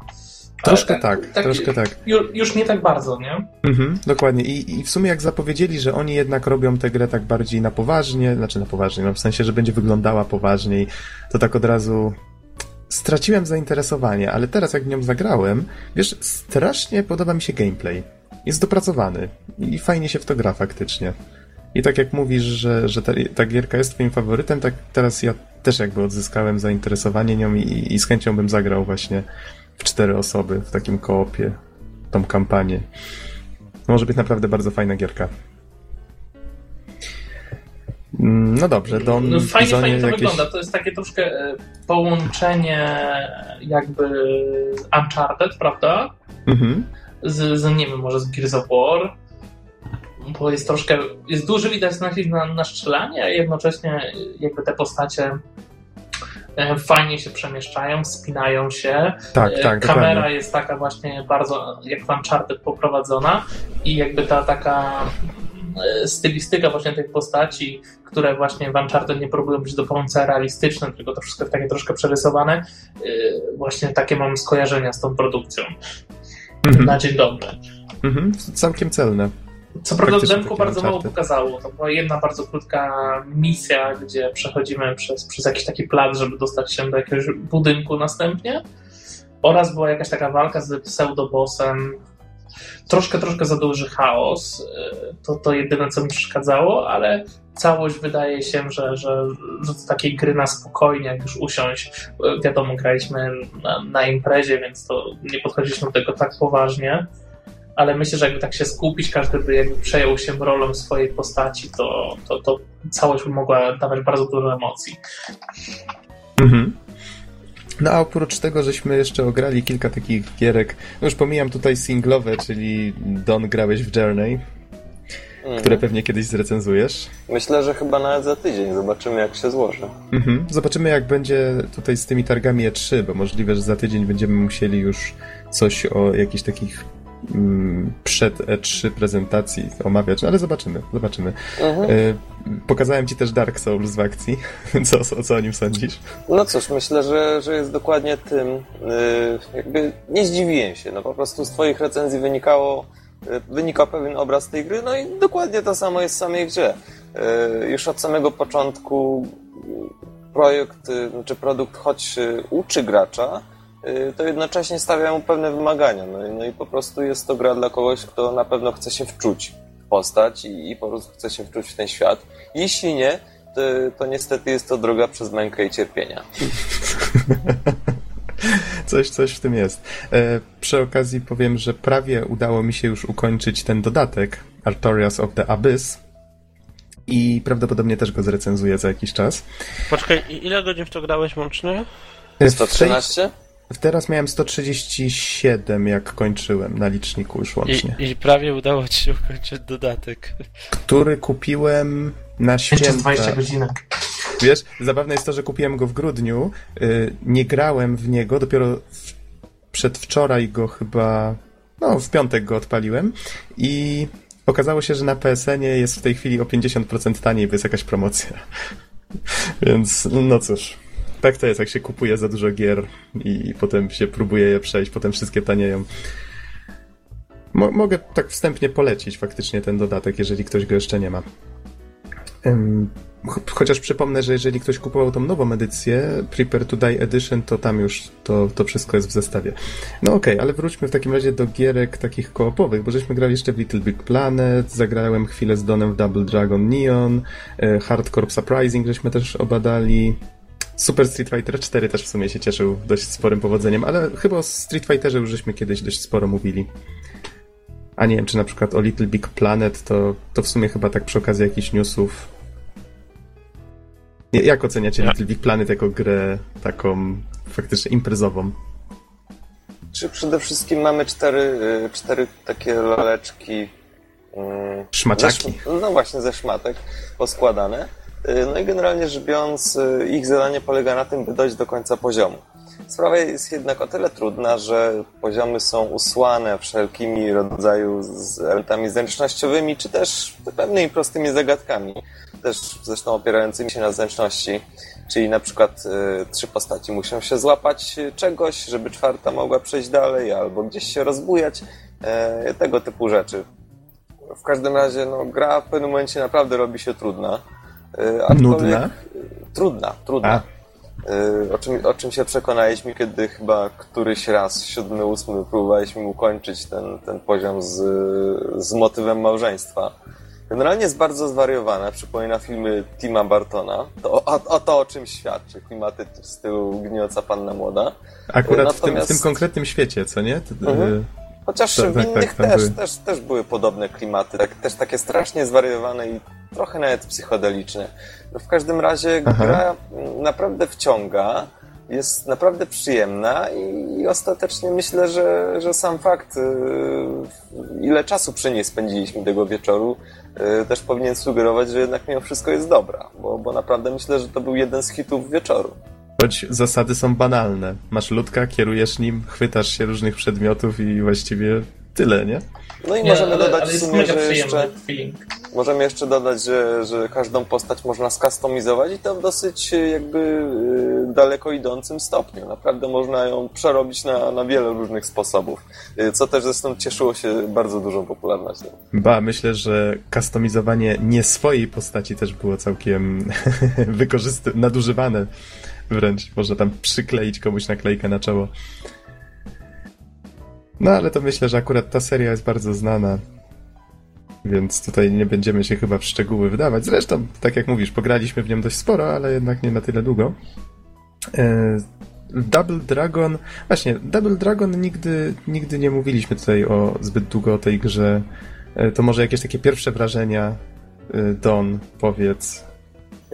Troszkę Ale tak, troszkę tak. Ju, już nie tak bardzo, nie? Mhm, dokładnie. I, I w sumie jak zapowiedzieli, że oni jednak robią tę grę tak bardziej na poważnie, znaczy na poważnie, no w sensie, że będzie wyglądała poważniej, to tak od razu straciłem zainteresowanie, ale teraz jak w nią zagrałem, wiesz, strasznie podoba mi się gameplay. Jest dopracowany i fajnie się w to gra faktycznie. I tak jak mówisz, że, że ta, ta gierka jest twoim faworytem, tak teraz ja też jakby odzyskałem zainteresowanie nią i, i z chęcią bym zagrał właśnie w cztery osoby w takim koopie tą kampanię. Może być naprawdę bardzo fajna gierka. Mm, No dobrze, Don No, fajnie, Zonie fajnie to jakieś... wygląda. To jest takie troszkę e, połączenie jakby Uncharted, prawda? Mhm. Z, z nie wiem, może z Gears of War. Bo jest troszkę, jest duży widać nacisk na, na strzelanie, a jednocześnie jakby te postacie fajnie się przemieszczają, spinają się. Tak, E, tak, Kamera dokładnie. jest taka właśnie bardzo jak w Uncharted poprowadzona i jakby ta taka e, stylistyka właśnie tych postaci, które właśnie w Uncharted nie próbują być do końca realistyczne, tylko to wszystko takie troszkę przerysowane, e, właśnie takie mam skojarzenia z tą produkcją. Mhm. Na dzień dobry. Mhm. Całkiem celne. Co prawda takie bardzo mało pokazało. To była jedna bardzo krótka misja, gdzie przechodzimy przez, przez jakiś taki plac, żeby dostać się do jakiegoś budynku następnie. Oraz była jakaś taka walka z pseudobossem. Troszkę, troszkę za duży chaos. To, to jedyne, co mi przeszkadzało, ale całość wydaje się, że, że, że do takiej gry na spokojnie, jak już usiąść. Wiadomo, graliśmy na, na imprezie, więc to nie podchodziliśmy do tego tak poważnie ale myślę, że jakby tak się skupić, każdy by jakby przejął się rolą swojej postaci, to, to, to całość by mogła dawać bardzo dużo emocji. Mhm. No a oprócz tego, żeśmy jeszcze ograli kilka takich gierek, no już pomijam tutaj singlowe, czyli Don grałeś w Journey, Mhm. które pewnie kiedyś zrecenzujesz. Myślę, że chyba nawet za tydzień. Zobaczymy, jak się złoży. Mhm. Zobaczymy jak będzie tutaj z tymi targami E3, bo możliwe, że za tydzień będziemy musieli już coś o jakichś takich przed E3 prezentacji omawiać, ale zobaczymy, zobaczymy. Mhm. Y, pokazałem ci też Dark Souls w akcji, co, co, co o nim sądzisz? No cóż, myślę, że, że jest dokładnie tym. Yy, jakby nie zdziwiłem się. No po prostu z Twoich recenzji wynikało, yy, wynika pewien obraz tej gry, no i dokładnie to samo jest w samej grze. Yy, już od samego początku projekt, znaczy produkt, choć uczy gracza, to jednocześnie stawia mu pewne wymagania. No, i- no i po prostu jest to gra dla kogoś, kto na pewno chce się wczuć w postać i, i po prostu chce się wczuć w ten świat. Jeśli nie, to, to niestety jest to droga przez mękę i cierpienia. Coś, coś w tym jest. E, przy okazji powiem, że prawie udało mi się już ukończyć ten dodatek Artorias of the Abyss i prawdopodobnie też go zrecenzuję za jakiś czas. Poczekaj, ile godzin w to grałeś łącznie? E, w 113? Teraz miałem 137, jak kończyłem na liczniku już łącznie. I, I prawie udało ci się ukończyć dodatek. Który kupiłem na Jeszcze święta. 20 godzinek. Wiesz, zabawne jest to, że kupiłem go w grudniu, y, nie grałem w niego, dopiero w, przedwczoraj go chyba, no w piątek go odpaliłem i okazało się, że na PSN-ie jest w tej chwili o 50% taniej, bo jest jakaś promocja. Więc no cóż, tak to jest, jak się kupuje za dużo gier i potem się próbuje je przejść, potem wszystkie tanieją. Mo mogę tak wstępnie polecić faktycznie ten dodatek, jeżeli ktoś go jeszcze nie ma. Chociaż przypomnę, że jeżeli ktoś kupował tą nową edycję, Prepare to Die Edition, to tam już to, to wszystko jest w zestawie. No okej, okay, ale wróćmy w takim razie do gierek takich koopowych, bo żeśmy grali jeszcze w Little Big Planet, zagrałem chwilę z Donem w Double Dragon Neon, e, Hardcore Surprising żeśmy też obadali, Super Street Fighter 4 też w sumie się cieszył dość sporym powodzeniem, ale chyba o Street Fighterze już żeśmy kiedyś dość sporo mówili. A nie wiem, czy na przykład o Little Big Planet, to, to w sumie chyba tak przy okazji jakichś newsów. Jak oceniacie ja. Little Big Planet jako grę taką faktycznie imprezową? Czy przede wszystkim mamy cztery, y, cztery takie laleczki. Mm, Szmaciaki. No właśnie, ze szmatek poskładane. Y, no i generalnie rzecz biorąc, y, ich zadanie polega na tym, by dojść do końca poziomu. Sprawa jest jednak o tyle trudna, że poziomy są usłane wszelkimi rodzaju elementami zręcznościowymi, czy też pewnymi prostymi zagadkami, też zresztą opierającymi się na zręczności. Czyli na przykład y, trzy postaci muszą się złapać czegoś, żeby czwarta mogła przejść dalej, albo gdzieś się rozbujać, y, tego typu rzeczy. W każdym razie no, gra w pewnym momencie naprawdę robi się trudna. Y, Nudna? Trudna, trudna. A. Y, o czym, o czym się przekonaliśmy, kiedy chyba któryś raz, siódmy, ósmy, próbowaliśmy ukończyć ten, ten poziom z, z motywem małżeństwa. Generalnie jest bardzo zwariowane, przypomina filmy Tima Bartona. To, o, o to o czym świadczy, klimaty w stylu Gniąca Panna Młoda. Akurat Natomiast... w, tym, w tym konkretnym świecie, co nie? Mhm. Chociaż tak, w tak, innych tak, też, były. też, też były podobne klimaty, tak, też takie strasznie zwariowane i trochę nawet psychodeliczne. No w każdym razie Aha. gra naprawdę wciąga, jest naprawdę przyjemna i, i ostatecznie myślę, że, że sam fakt, y, ile czasu przy niej spędziliśmy tego wieczoru, y, też powinien sugerować, że jednak mimo wszystko jest dobra, bo, bo naprawdę myślę, że to był jeden z hitów wieczoru. Choć zasady są banalne. Masz ludka, kierujesz nim, chwytasz się różnych przedmiotów i właściwie tyle, nie? No i nie, możemy ale, dodać ale w sumie, że jeszcze, możemy jeszcze dodać, że, że każdą postać można skustomizować i to w dosyć jakby y, daleko idącym stopniu. Naprawdę można ją przerobić na, na wiele różnych sposobów, y, co też zresztą cieszyło się bardzo dużą popularnością. Ba, myślę, że kustomizowanie nie swojej postaci też było całkiem wykorzystywane, nadużywane wręcz. Można tam przykleić komuś naklejkę na czoło. No ale to myślę, że akurat ta seria jest bardzo znana. Więc tutaj nie będziemy się chyba w szczegóły wydawać. Zresztą, tak jak mówisz, pograliśmy w nią dość sporo, ale jednak nie na tyle długo. E, Double Dragon. Właśnie, Double Dragon nigdy, nigdy nie mówiliśmy tutaj o zbyt długo o tej grze. E, to może jakieś takie pierwsze wrażenia, e, Don, powiedz.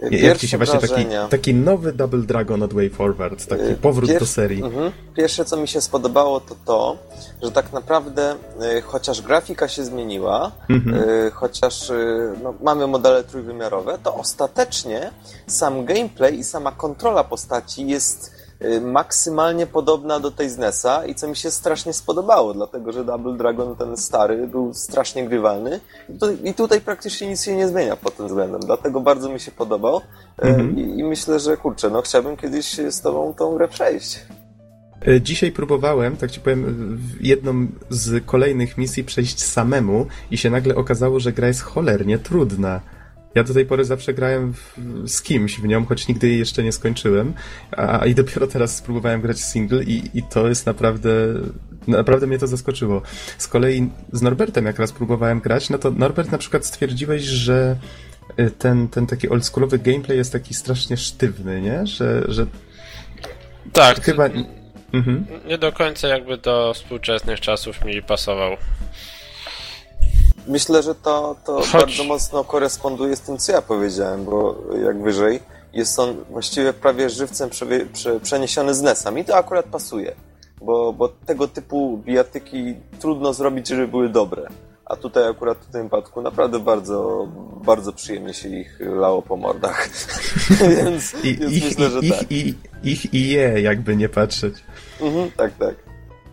Jak ci się właśnie taki, taki nowy Double Dragon od Way Forward, taki y, powrót do serii? Mhm. Pierwsze, co mi się spodobało, to to, że tak naprawdę y, chociaż grafika się zmieniła, mhm. y, chociaż no, mamy modele trójwymiarowe, to ostatecznie sam gameplay i sama kontrola postaci jest Y, maksymalnie podobna do tej z NES-a i co mi się strasznie spodobało, dlatego że Double Dragon ten stary był strasznie grywalny i tutaj praktycznie nic się nie zmienia pod tym względem, dlatego bardzo mi się podobał y, mhm. I, i, myślę, że kurczę, no chciałbym kiedyś z tobą tą grę przejść. Y, dzisiaj próbowałem, tak ci powiem, jedną z kolejnych misji przejść samemu i się nagle okazało, że gra jest cholernie trudna. Ja do tej pory zawsze grałem w, z kimś w nią, choć nigdy jej jeszcze nie skończyłem. A, I dopiero teraz spróbowałem grać single i, i to jest naprawdę. Naprawdę mnie to zaskoczyło. Z kolei z Norbertem, jak raz próbowałem grać, no to Norbert na przykład stwierdziłeś, że y, ten, ten taki oldschoolowy gameplay jest taki strasznie sztywny, nie? Że. że... Tak. Chyba. Mhm. Nie do końca jakby do współczesnych czasów mi pasował. Myślę, że to, to bardzo mocno koresponduje z tym, co ja powiedziałem, bo jak wyżej jest on właściwie prawie żywcem prze, prze, przeniesiony z NES-a. Mi to akurat pasuje, bo, bo tego typu bijatyki trudno zrobić, żeby były dobre. A tutaj akurat w tym wypadku naprawdę bardzo, bardzo przyjemnie się ich lało po mordach. więc, I, więc ich, myślę, że ich, tak. Ich, ich i je, jakby nie patrzeć. Mhm, tak, tak.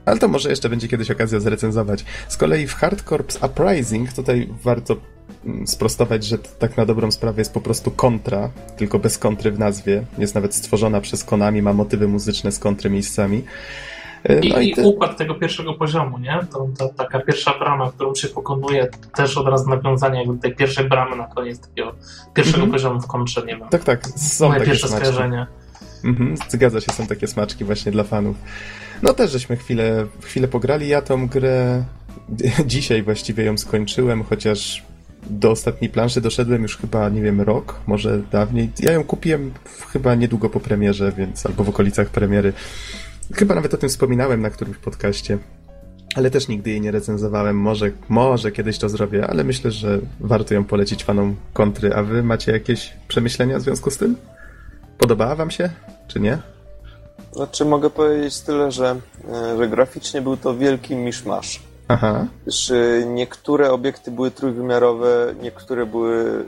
Ale to może jeszcze będzie kiedyś okazja zrecenzować. Z kolei w Hard Corps Uprising tutaj warto mm, sprostować, że tak na dobrą sprawę jest po prostu kontra, tylko bez kontry w nazwie. Jest nawet stworzona przez Konami, ma motywy muzyczne z kontry miejscami. E, I, No i te- układ tego pierwszego poziomu, nie? To, to taka pierwsza brama, którą się pokonuje, też od razu nawiązanie jakby tej pierwszej bramy na koniec takiego pierwszego Mhm. poziomu w kontrze nie ma. Tak, tak, są Moje takie pierwsze smaczki. skojarzenie. Mhm, zgadza się, są takie smaczki właśnie dla fanów. No też żeśmy chwilę, chwilę pograli. Ja tą grę dzisiaj właściwie ją skończyłem, chociaż do ostatniej planszy doszedłem już chyba, nie wiem, rok, może dawniej. Ja ją kupiłem chyba niedługo po premierze, więc albo w okolicach premiery. Chyba nawet o tym wspominałem na którymś podcaście. Ale też nigdy jej nie recenzowałem. Może, może kiedyś to zrobię, ale myślę, że warto ją polecić fanom kontry. A wy macie jakieś przemyślenia w związku z tym? Podobała wam się, czy nie? Znaczy mogę powiedzieć tyle, że, e, że graficznie był to wielki miszmasz. Aha. Gdyż e, niektóre obiekty były trójwymiarowe, niektóre były,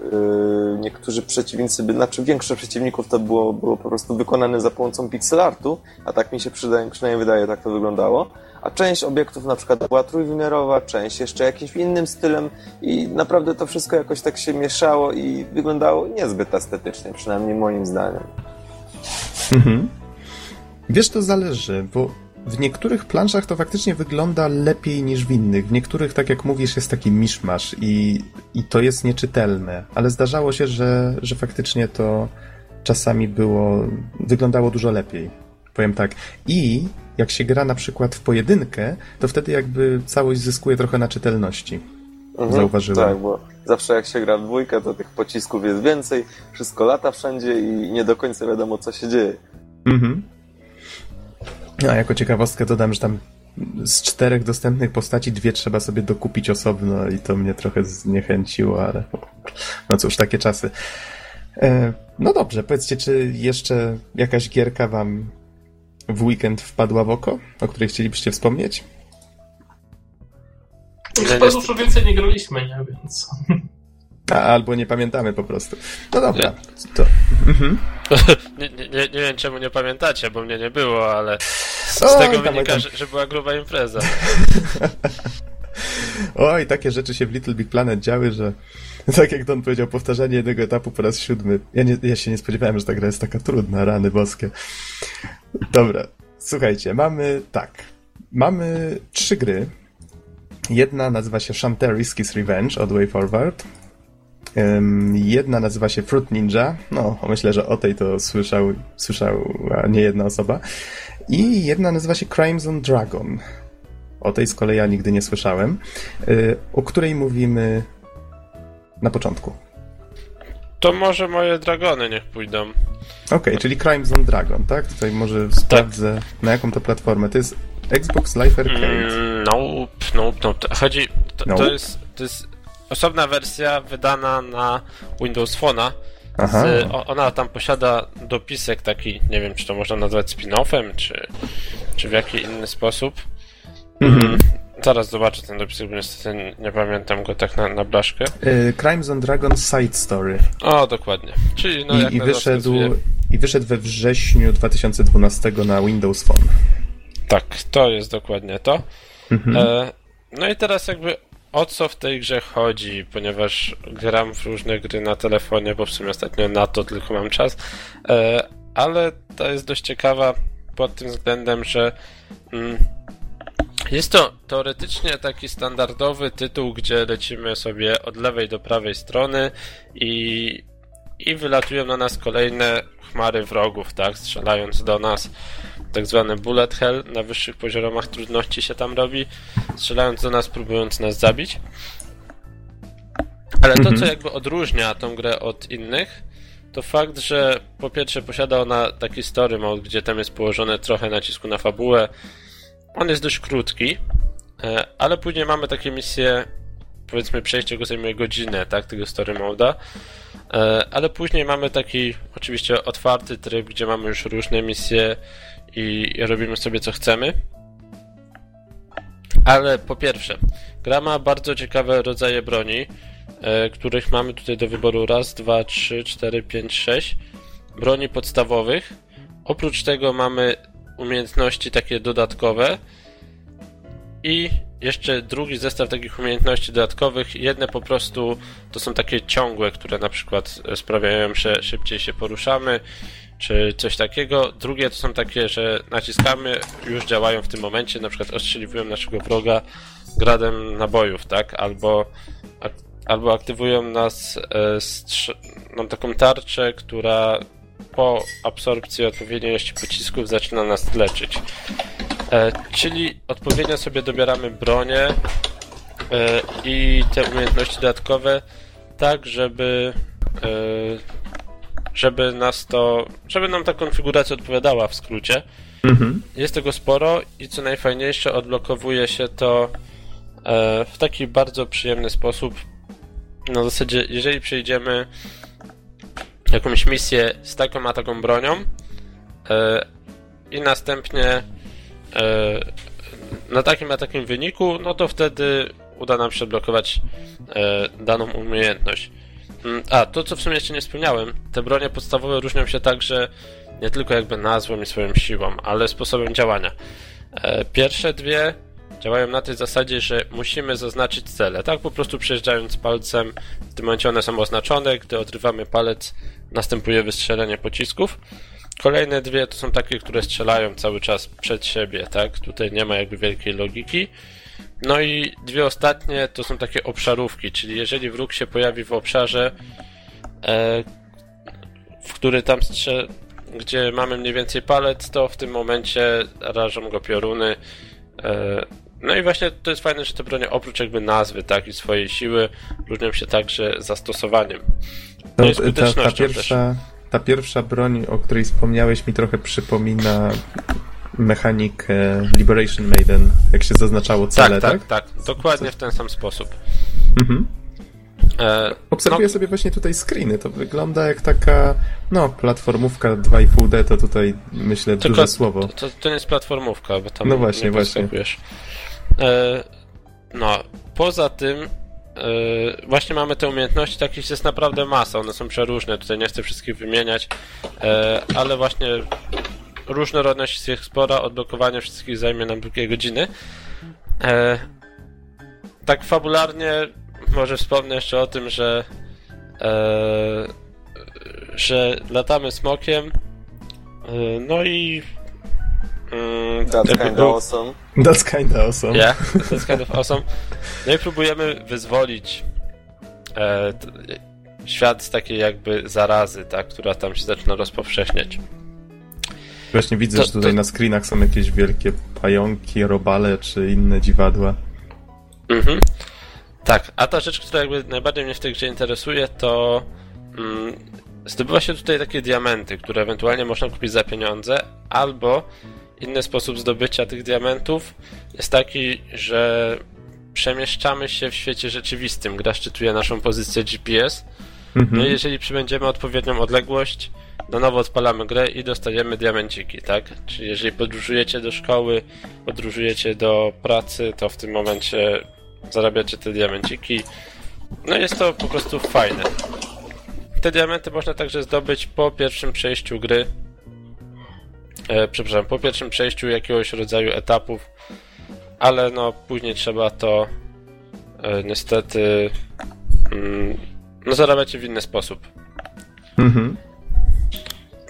e, niektórzy przeciwnicy, znaczy większość przeciwników to było, było po prostu wykonane za pomocą pixel artu, a tak mi się przydaje, przynajmniej wydaje, tak to wyglądało. A część obiektów na przykład była trójwymiarowa, część jeszcze jakimś innym stylem i naprawdę to wszystko jakoś tak się mieszało i wyglądało niezbyt estetycznie, przynajmniej moim zdaniem. Mhm. Wiesz, to zależy, bo w niektórych planszach to faktycznie wygląda lepiej niż w innych. W niektórych, tak jak mówisz, jest taki miszmasz i, i to jest nieczytelne. Ale zdarzało się, że, że faktycznie to czasami było, wyglądało dużo lepiej. Powiem tak. I jak się gra na przykład w pojedynkę, to wtedy jakby całość zyskuje trochę na czytelności. Mhm, Zauważyłem. Tak, bo zawsze jak się gra w dwójkę, to tych pocisków jest więcej, wszystko lata wszędzie i nie do końca wiadomo, co się dzieje. Mhm. A jako ciekawostkę dodam, że tam z czterech dostępnych postaci dwie trzeba sobie dokupić osobno i to mnie trochę zniechęciło, ale no cóż, takie czasy. E, no dobrze, powiedzcie, czy jeszcze jakaś gierka wam w weekend wpadła w oko, o której chcielibyście wspomnieć? Chyba niestety- dużo więcej nie graliśmy, nie? Więc... A, albo nie pamiętamy po prostu. No dobra, to... Mhm. Nie, nie, nie wiem czemu nie pamiętacie, bo mnie nie było, ale z, tego wynika, tam. że, że była gruba impreza. Oj, takie rzeczy się w Little Big Planet działy, że tak jak Don powiedział, powtarzanie jednego etapu po raz siódmy. Ja, nie, ja się nie spodziewałem, że ta gra jest taka trudna, rany boskie. Dobra, słuchajcie, mamy tak. Mamy trzy gry. Jedna nazywa się Shantae Revenge od Way Forward. Ym, Jedna nazywa się Fruit Ninja. No, myślę, że o tej to słyszał, słyszała nie jedna osoba. I jedna nazywa się Crimson Dragon. O tej z kolei ja nigdy nie słyszałem. Y, O której mówimy na początku. To może moje dragony niech pójdą. Okej, czyli Crimson Dragon, tak? Tutaj może sprawdzę, na jaką to platformę. To jest Xbox Live Arcade. Mm, nope, nope, nope. Chodzi, to, Nope? to, jest, to jest osobna wersja wydana na Windows Phone'a. Z, ona tam posiada dopisek taki, nie wiem czy to można nazwać spin-offem, czy, czy w jaki inny sposób. Mhm. Zaraz zobaczę ten dopisek, bo niestety nie pamiętam go tak na, na blaszkę. Y, Crimson Dragon Side Story. O, dokładnie. Czyli no jak I, i, nazwa wyszedł, I wyszedł we wrześniu 2012 na Windows Phone. Tak, to jest dokładnie to. Mhm. E, no i teraz jakby o co w tej grze chodzi, ponieważ gram w różne gry na telefonie, bo w sumie ostatnio na to tylko mam czas, e, ale to jest dość ciekawa pod tym względem, że mm, jest to teoretycznie taki standardowy tytuł, gdzie lecimy sobie od lewej do prawej strony i, i wylatują na nas kolejne chmary wrogów, tak, strzelając do nas tak zwany bullet hell na wyższych poziomach trudności się tam robi, strzelając do nas, próbując nas zabić. Ale to, Mhm. co jakby odróżnia tą grę od innych, to fakt, że po pierwsze posiada ona taki story mode, gdzie tam jest położone trochę nacisku na fabułę. On jest dość krótki, e, ale później mamy takie misje, powiedzmy przejście go zajmuje godzinę, tak, tego story mode'a. E, Ale później mamy taki oczywiście otwarty tryb, gdzie mamy już różne misje i i robimy sobie co chcemy. Ale po pierwsze, gra ma bardzo ciekawe rodzaje broni, e, których mamy tutaj do wyboru raz, dwa, trzy, cztery, pięć, sześć broni podstawowych. Oprócz tego mamy umiejętności takie dodatkowe, I jeszcze drugi zestaw takich umiejętności dodatkowych. Jedne po prostu to są takie ciągłe, które na przykład sprawiają, że szybciej się poruszamy, czy coś takiego. Drugie to są takie, że naciskamy, już działają w tym momencie, na przykład ostrzeliwują naszego wroga gradem nabojów, tak? Albo, albo aktywują nas, e, mam taką tarczę, która po absorpcji odpowiedniej ilości pocisków zaczyna nas leczyć. E, czyli odpowiednio sobie dobieramy bronię e, i te umiejętności dodatkowe tak, żeby e, żeby nas to, żeby nam ta konfiguracja odpowiadała w skrócie. Mhm. Jest tego sporo i co najfajniejsze odblokowuje się to e, w taki bardzo przyjemny sposób. Na zasadzie, jeżeli przejdziemy jakąś misję z taką a taką bronią e, i następnie na takim a takim wyniku, no to wtedy uda nam się odblokować e, daną umiejętność. Mm, a, to co w sumie jeszcze nie wspomniałem, te bronie podstawowe różnią się także nie tylko jakby nazwą i swoją siłą, ale sposobem działania. Pierwsze dwie działają na tej zasadzie, że musimy zaznaczyć cele, tak? Po prostu przejeżdżając palcem, w tym momencie one są oznaczone, gdy odrywamy palec, następuje wystrzelenie pocisków. Kolejne dwie to są takie, które strzelają cały czas przed siebie, tak? Tutaj nie ma jakby wielkiej logiki. No i dwie ostatnie to są takie obszarówki, czyli jeżeli wróg się pojawi w obszarze, e, w który tam strze gdzie mamy mniej więcej palec, to w tym momencie rażą go pioruny. E, no i właśnie to jest fajne, że te bronie oprócz jakby nazwy, tak, i swojej siły różnią się także zastosowaniem. No, no ta, ta, pierwsza, ta pierwsza broń, o której wspomniałeś, mi trochę przypomina mechanikę Liberation Maiden, jak się zaznaczało cele, tak? Tak, tak, tak. Dokładnie w ten sam sposób. Mhm. E, Obserwuję no, sobie właśnie tutaj screeny. To wygląda jak taka, no, platformówka 2,5D, to tutaj myślę tylko duże słowo. To, to, nie jest platformówka, bo tam no właśnie, nie właśnie. E, no, poza tym e, właśnie mamy te umiejętności, takich jest naprawdę masa, one są przeróżne, tutaj nie chcę wszystkich wymieniać, e, ale właśnie różnorodność jest spora, odblokowanie wszystkich zajmie nam długie godziny. Tak fabularnie może wspomnę jeszcze o tym, że że latamy smokiem no i Mm, that's kind of awesome. That's kind of awesome. Yeah, that's kind of awesome. No i próbujemy wyzwolić e, t, świat z takiej jakby zarazy, tak, która tam się zaczyna rozpowszechniać. Właśnie widzę, to, że tutaj to... na screenach są jakieś wielkie pająki, robale czy inne dziwadła. Mhm. Tak, a ta rzecz, która jakby najbardziej mnie w tej grze interesuje, to mm, zdobywa się tutaj takie diamenty, które ewentualnie można kupić za pieniądze, albo Inny sposób zdobycia tych diamentów jest taki, że przemieszczamy się w świecie rzeczywistym. Gra szczytuje naszą pozycję GPS. Mhm. No i jeżeli przybędziemy odpowiednią odległość, na nowo odpalamy grę i dostajemy diamenciki, tak? Czyli jeżeli podróżujecie do szkoły, podróżujecie do pracy, to w tym momencie zarabiacie te diamenciki. No jest to po prostu fajne. Te diamenty można także zdobyć po pierwszym przejściu gry, e, przepraszam, po pierwszym przejściu jakiegoś rodzaju etapów, ale no później trzeba to e, niestety mm, no zarabiać w inny sposób. Mhm.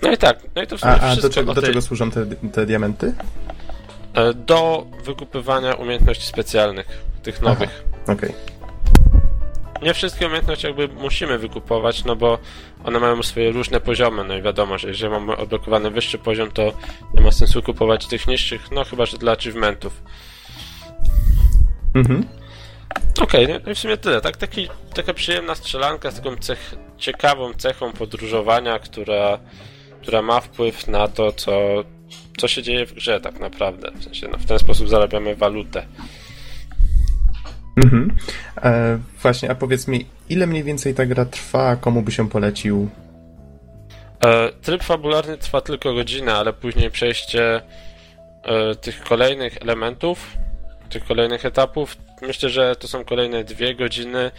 No i tak, no i to w sumie A, a do, czego, do czego służą te, te diamenty? E, do wykupywania umiejętności specjalnych, tych nowych. Okej. Okay nie wszystkie umiejętności jakby musimy wykupować, no bo one mają swoje różne poziomy, no i wiadomo, że jeżeli mamy odblokowany wyższy poziom, to nie ma sensu kupować tych niższych, no chyba, że dla achievementów. Mhm. Okej, okay, no i w sumie tyle. Tak, taki, taka przyjemna strzelanka z taką cech, ciekawą cechą podróżowania, która, która ma wpływ na to, co, co się dzieje w grze tak naprawdę. W sensie, no, w ten sposób zarabiamy walutę. Mhm. E, właśnie, a powiedz mi, ile mniej więcej ta gra trwa, komu by się polecił? E, tryb fabularny trwa tylko godzinę, ale później przejście e, tych kolejnych elementów, tych kolejnych etapów, myślę, że to są kolejne dwie godziny.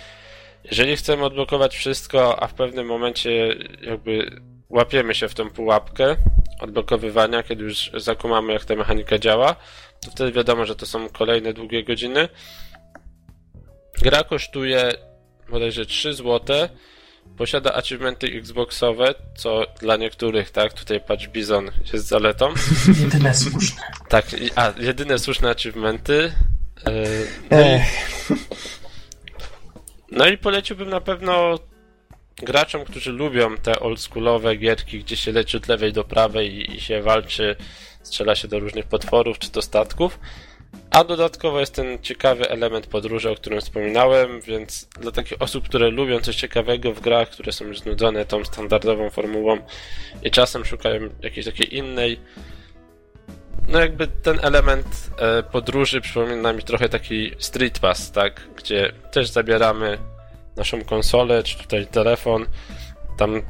Jeżeli chcemy odblokować wszystko, a w pewnym momencie jakby łapiemy się w tą pułapkę odblokowywania, kiedy już zakumamy, jak ta mechanika działa, to wtedy wiadomo, że to są kolejne długie godziny. Gra kosztuje bodajże 3 zł. Posiada achievementy Xboxowe, co dla niektórych, tak, tutaj Patch Bizon jest zaletą. Jedyne słuszne. Tak, a jedyne słuszne achievementy. Yy, no, i, no i poleciłbym na pewno graczom, którzy lubią te oldschoolowe gierki, gdzie się leci od lewej do prawej i, i się walczy, strzela się do różnych potworów czy do statków. A dodatkowo jest ten ciekawy element podróży, o którym wspominałem, więc dla takich osób, które lubią coś ciekawego w grach, które są już znudzone tą standardową formułą i czasem szukają jakiejś takiej innej, no jakby ten element e, podróży przypomina mi trochę taki Street Pass, tak? Gdzie też zabieramy naszą konsolę, czy tutaj telefon, tam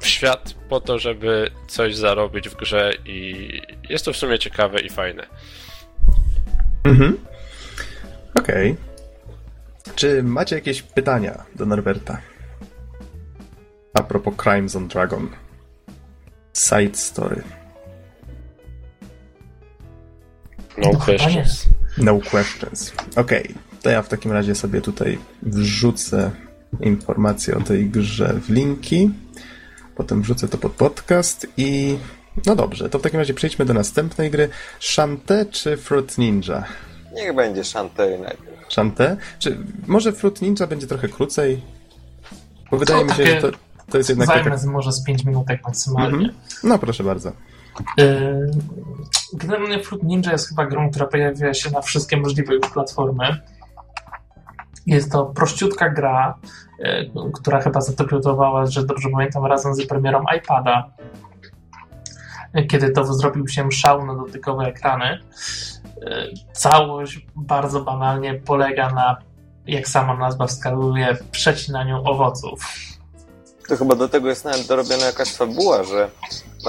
w świat po to, żeby coś zarobić w grze i jest to w sumie ciekawe i fajne. Mhm. Okej. Okay. Czy macie jakieś pytania do Norberta? A propos Crimes on Dragon. Side story. No, no questions. No questions. Okej. Okay. To ja w takim razie sobie tutaj wrzucę informacje o tej grze w linki. Potem wrzucę to pod podcast i no dobrze, to w takim razie przejdźmy do następnej gry. Shantae czy Fruit Ninja? Niech będzie Shantae najpierw. Shantae? Czy może Fruit Ninja będzie trochę krócej? Bo wydaje to mi się, że to, to jest jednak... Zajmę taka... może z 5 minutek maksymalnie. Mhm. No proszę bardzo. Yy, generalnie Fruit Ninja jest chyba grą, która pojawia się na wszystkie możliwe już platformy. Jest to prościutka gra, yy, która chyba zadebiutowała, że dobrze pamiętam, razem z premierą iPada kiedy to zrobił się szał na dotykowe ekrany. E, całość bardzo banalnie polega na, jak sama nazwa wskazuje, przecinaniu owoców. To chyba do tego jest nawet dorobiona jakaś fabuła, że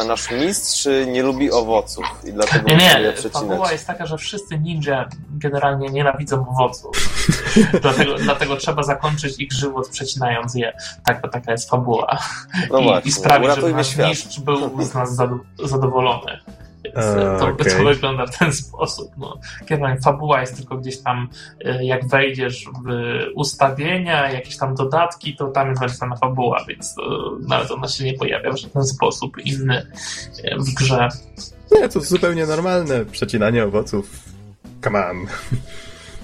nasz mistrz nie lubi owoców i dlatego nie, nie, je przecinać. fabuła jest taka, że wszyscy ninja generalnie nienawidzą owoców. dlatego, dlatego trzeba zakończyć ich żywot przecinając je. Tak, taka jest fabuła. No I, właśnie, i sprawić, żeby nasz świat. mistrz był z nas zadowolony. E, to, okay. to wygląda w ten sposób. No. Generalnie fabuła jest tylko gdzieś tam, e, jak wejdziesz w ustawienia, jakieś tam dodatki, to tam jest napisana fabuła, więc nawet ona się nie pojawia w żaden sposób inny e, w grze. Nie, to zupełnie normalne przecinanie owoców. Come on.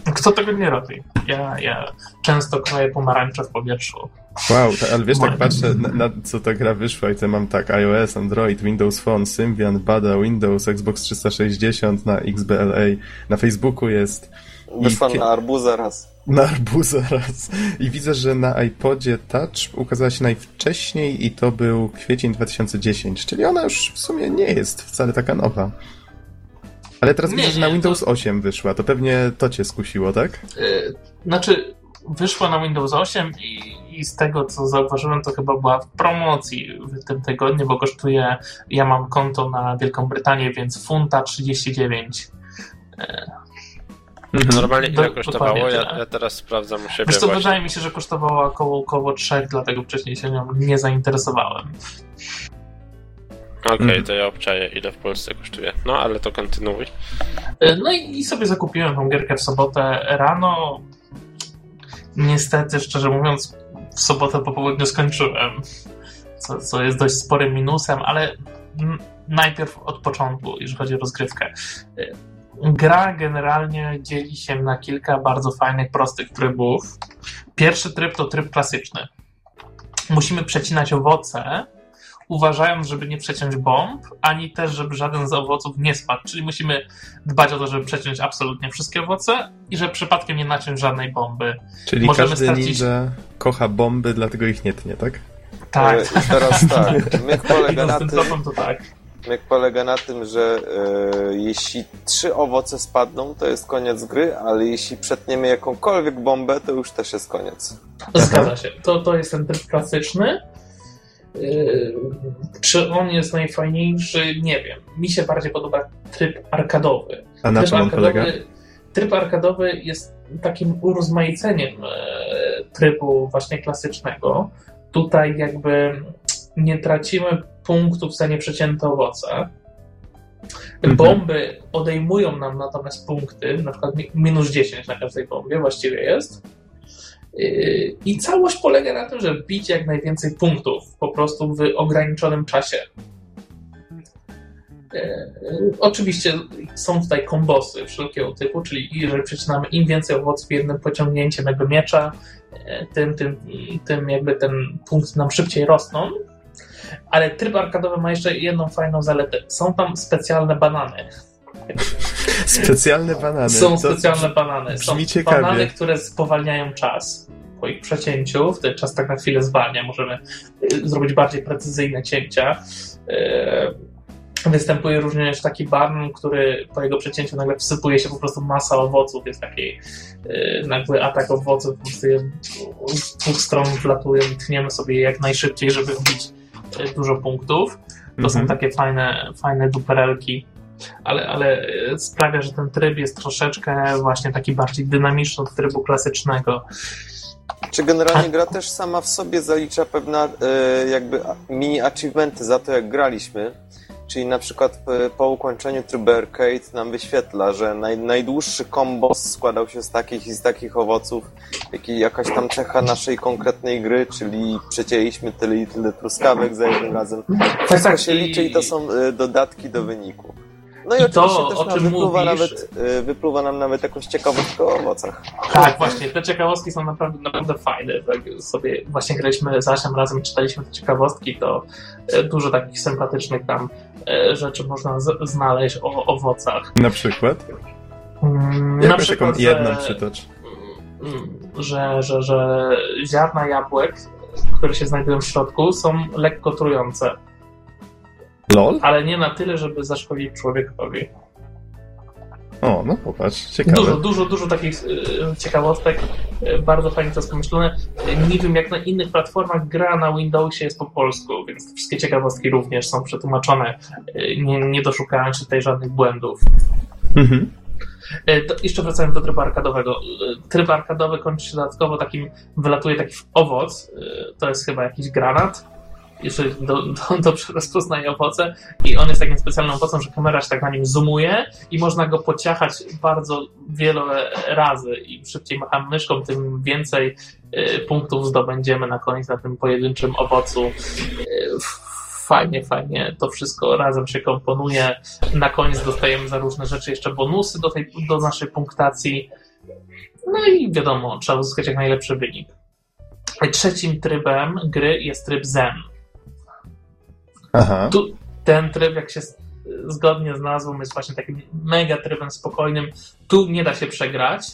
Kto tego nie robi? Ja, ja często kroję pomarańcze w powietrzu. Wow, ale wiesz, tak patrzę na, na, co ta gra wyszła i to mam tak iOS, Android, Windows Phone, Symbian, Bada, Windows, Xbox 360 na XBLA, na Facebooku jest. Wyszła I... na arbuza raz. Na arbuza raz. I widzę, że na iPodzie Touch ukazała się najwcześniej i to był kwiecień 2010, czyli ona już w sumie nie jest wcale taka nowa. Ale teraz widzę, że na Windows to... 8 wyszła, to pewnie to cię skusiło, tak? Yy, znaczy, wyszła na Windows 8 i, i, z tego, co zauważyłem, to chyba była w promocji w tym tygodniu, bo kosztuje, ja mam konto na Wielką Brytanię, więc funta 39. Mhm. Normalnie ile Do, kosztowało? Ja, ja, teraz sprawdzam u siebie. Wiesz co, wydaje mi się, że kosztowała około, około 3, dlatego wcześniej się nią nie zainteresowałem. Okej, okay, to ja obczaję, ile w Polsce kosztuje. No, ale to kontynuuj. E, no i sobie zakupiłem tą gierkę w sobotę rano. Niestety, szczerze mówiąc, w sobotę po południu skończyłem, co, co jest dość sporym minusem, ale najpierw od początku, jeżeli chodzi o rozgrywkę. E, gra generalnie dzieli się na kilka bardzo fajnych, prostych trybów. Pierwszy tryb to tryb klasyczny. Musimy przecinać owoce, uważając, żeby nie przeciąć bomb, ani też, żeby żaden z owoców nie spadł. Czyli musimy dbać o to, żeby przeciąć absolutnie wszystkie owoce i żeby przypadkiem nie naciąć żadnej bomby. Czyli Możemy każdy stracić... ninja kocha bomby, dlatego ich nie tnie, tak? Tak. E, teraz tak. Myk polega na tym, to tak. Myk polega na tym, że e, jeśli trzy owoce spadną, to jest koniec gry, ale jeśli przetniemy jakąkolwiek bombę, to już też jest koniec. Zgadza się. To, to jest ten tryb klasyczny. Yy, czy on jest najfajniejszy? Nie wiem. Mi się bardziej podoba tryb arkadowy. A na tryb czym on polega? Tryb arkadowy jest takim urozmaiceniem e, trybu właśnie klasycznego. Tutaj jakby nie tracimy punktów za nieprzecięte owoce. Mhm. Bomby odejmują nam natomiast punkty, na przykład mi- minus 10 na każdej bombie właściwie jest. Yy, I całość polega na tym, że bić jak najwięcej punktów po prostu w ograniczonym czasie. Yy, Oczywiście są tutaj kombosy wszelkiego typu, czyli jeżeli przecinamy im więcej owoców jednym pociągnięciem jakby miecza, yy, tym, tym, tym jakby ten punkt nam szybciej rosną. Ale tryb arkadowy ma jeszcze jedną fajną zaletę. Są tam specjalne banany. Specjalne banany. Są To- specjalne banany. Są ciekawie. banany, które spowalniają czas. Po ich przecięciu, wtedy czas tak na chwilę zwalnia, możemy y, zrobić bardziej precyzyjne cięcia. Y, Występuje również taki barn, który po jego przecięciu nagle wsypuje się po prostu masa owoców. Jest taki y, nagły atak owoców, po prostu je z dwóch stron wlatują i tniemy sobie jak najszybciej, żeby wbić dużo punktów. To są Mhm. takie fajne, fajne duperelki, ale, ale e, sprawia, że ten tryb jest troszeczkę właśnie taki bardziej dynamiczny od trybu klasycznego. Czy generalnie gra też sama w sobie zalicza pewne e, jakby mini achievementy za to, jak graliśmy? Czyli na przykład p- po ukończeniu trybu arcade nam wyświetla, że naj, najdłuższy kombos składał się z takich i z takich owoców, jak jakaś tam cecha naszej konkretnej gry, czyli przecięliśmy tyle i tyle truskawek za jednym razem. Wszystko tak, się liczy i to są e, dodatki do wyniku. No i, I to, o też nam czym wypluwa, mówisz- nawet, e, wypluwa nam nawet jakąś ciekawostkę o owocach. Tak, właśnie, te ciekawostki są naprawdę, naprawdę fajne. Jak sobie właśnie graliśmy z Asiem razem, czytaliśmy te ciekawostki, to e, dużo takich sympatycznych tam e, rzeczy można z- znaleźć o owocach. Na przykład? Mm, Jakąś taką że- jedną przytocz. Mm, że, że, że ziarna jabłek, które się znajdują w środku, są lekko trujące, LOL? ale nie na tyle, żeby zaszkodzić człowiekowi. O, no popatrz, ciekawe. Dużo, dużo, dużo takich e, ciekawostek, e, bardzo fajnie to jest pomyślane. E, Nie wiem, jak na innych platformach gra na Windowsie jest po polsku, więc wszystkie ciekawostki również są przetłumaczone. E, Nie, nie doszukałem się tutaj żadnych błędów. Mhm. To jeszcze wracając do trybu arkadowego. Tryb arkadowy kończy się dodatkowo takim, wylatuje taki owoc, to jest chyba jakiś granat, jeżeli do, do, dobrze rozpoznaje owoce i on jest takim specjalnym owocem, że kamera się tak na nim zoomuje i można go pociachać bardzo wiele razy. Im szybciej macham myszką, tym więcej e, punktów zdobędziemy na koniec na tym pojedynczym owocu. E, Fajnie, fajnie to wszystko razem się komponuje. Na koniec dostajemy za różne rzeczy jeszcze bonusy do, tej, do naszej punktacji. No i wiadomo, trzeba uzyskać jak najlepszy wynik. Trzecim trybem gry jest tryb Zen. Aha. Tu ten tryb, jak się zgodnie z nazwą, jest właśnie takim mega trybem spokojnym. Tu nie da się przegrać.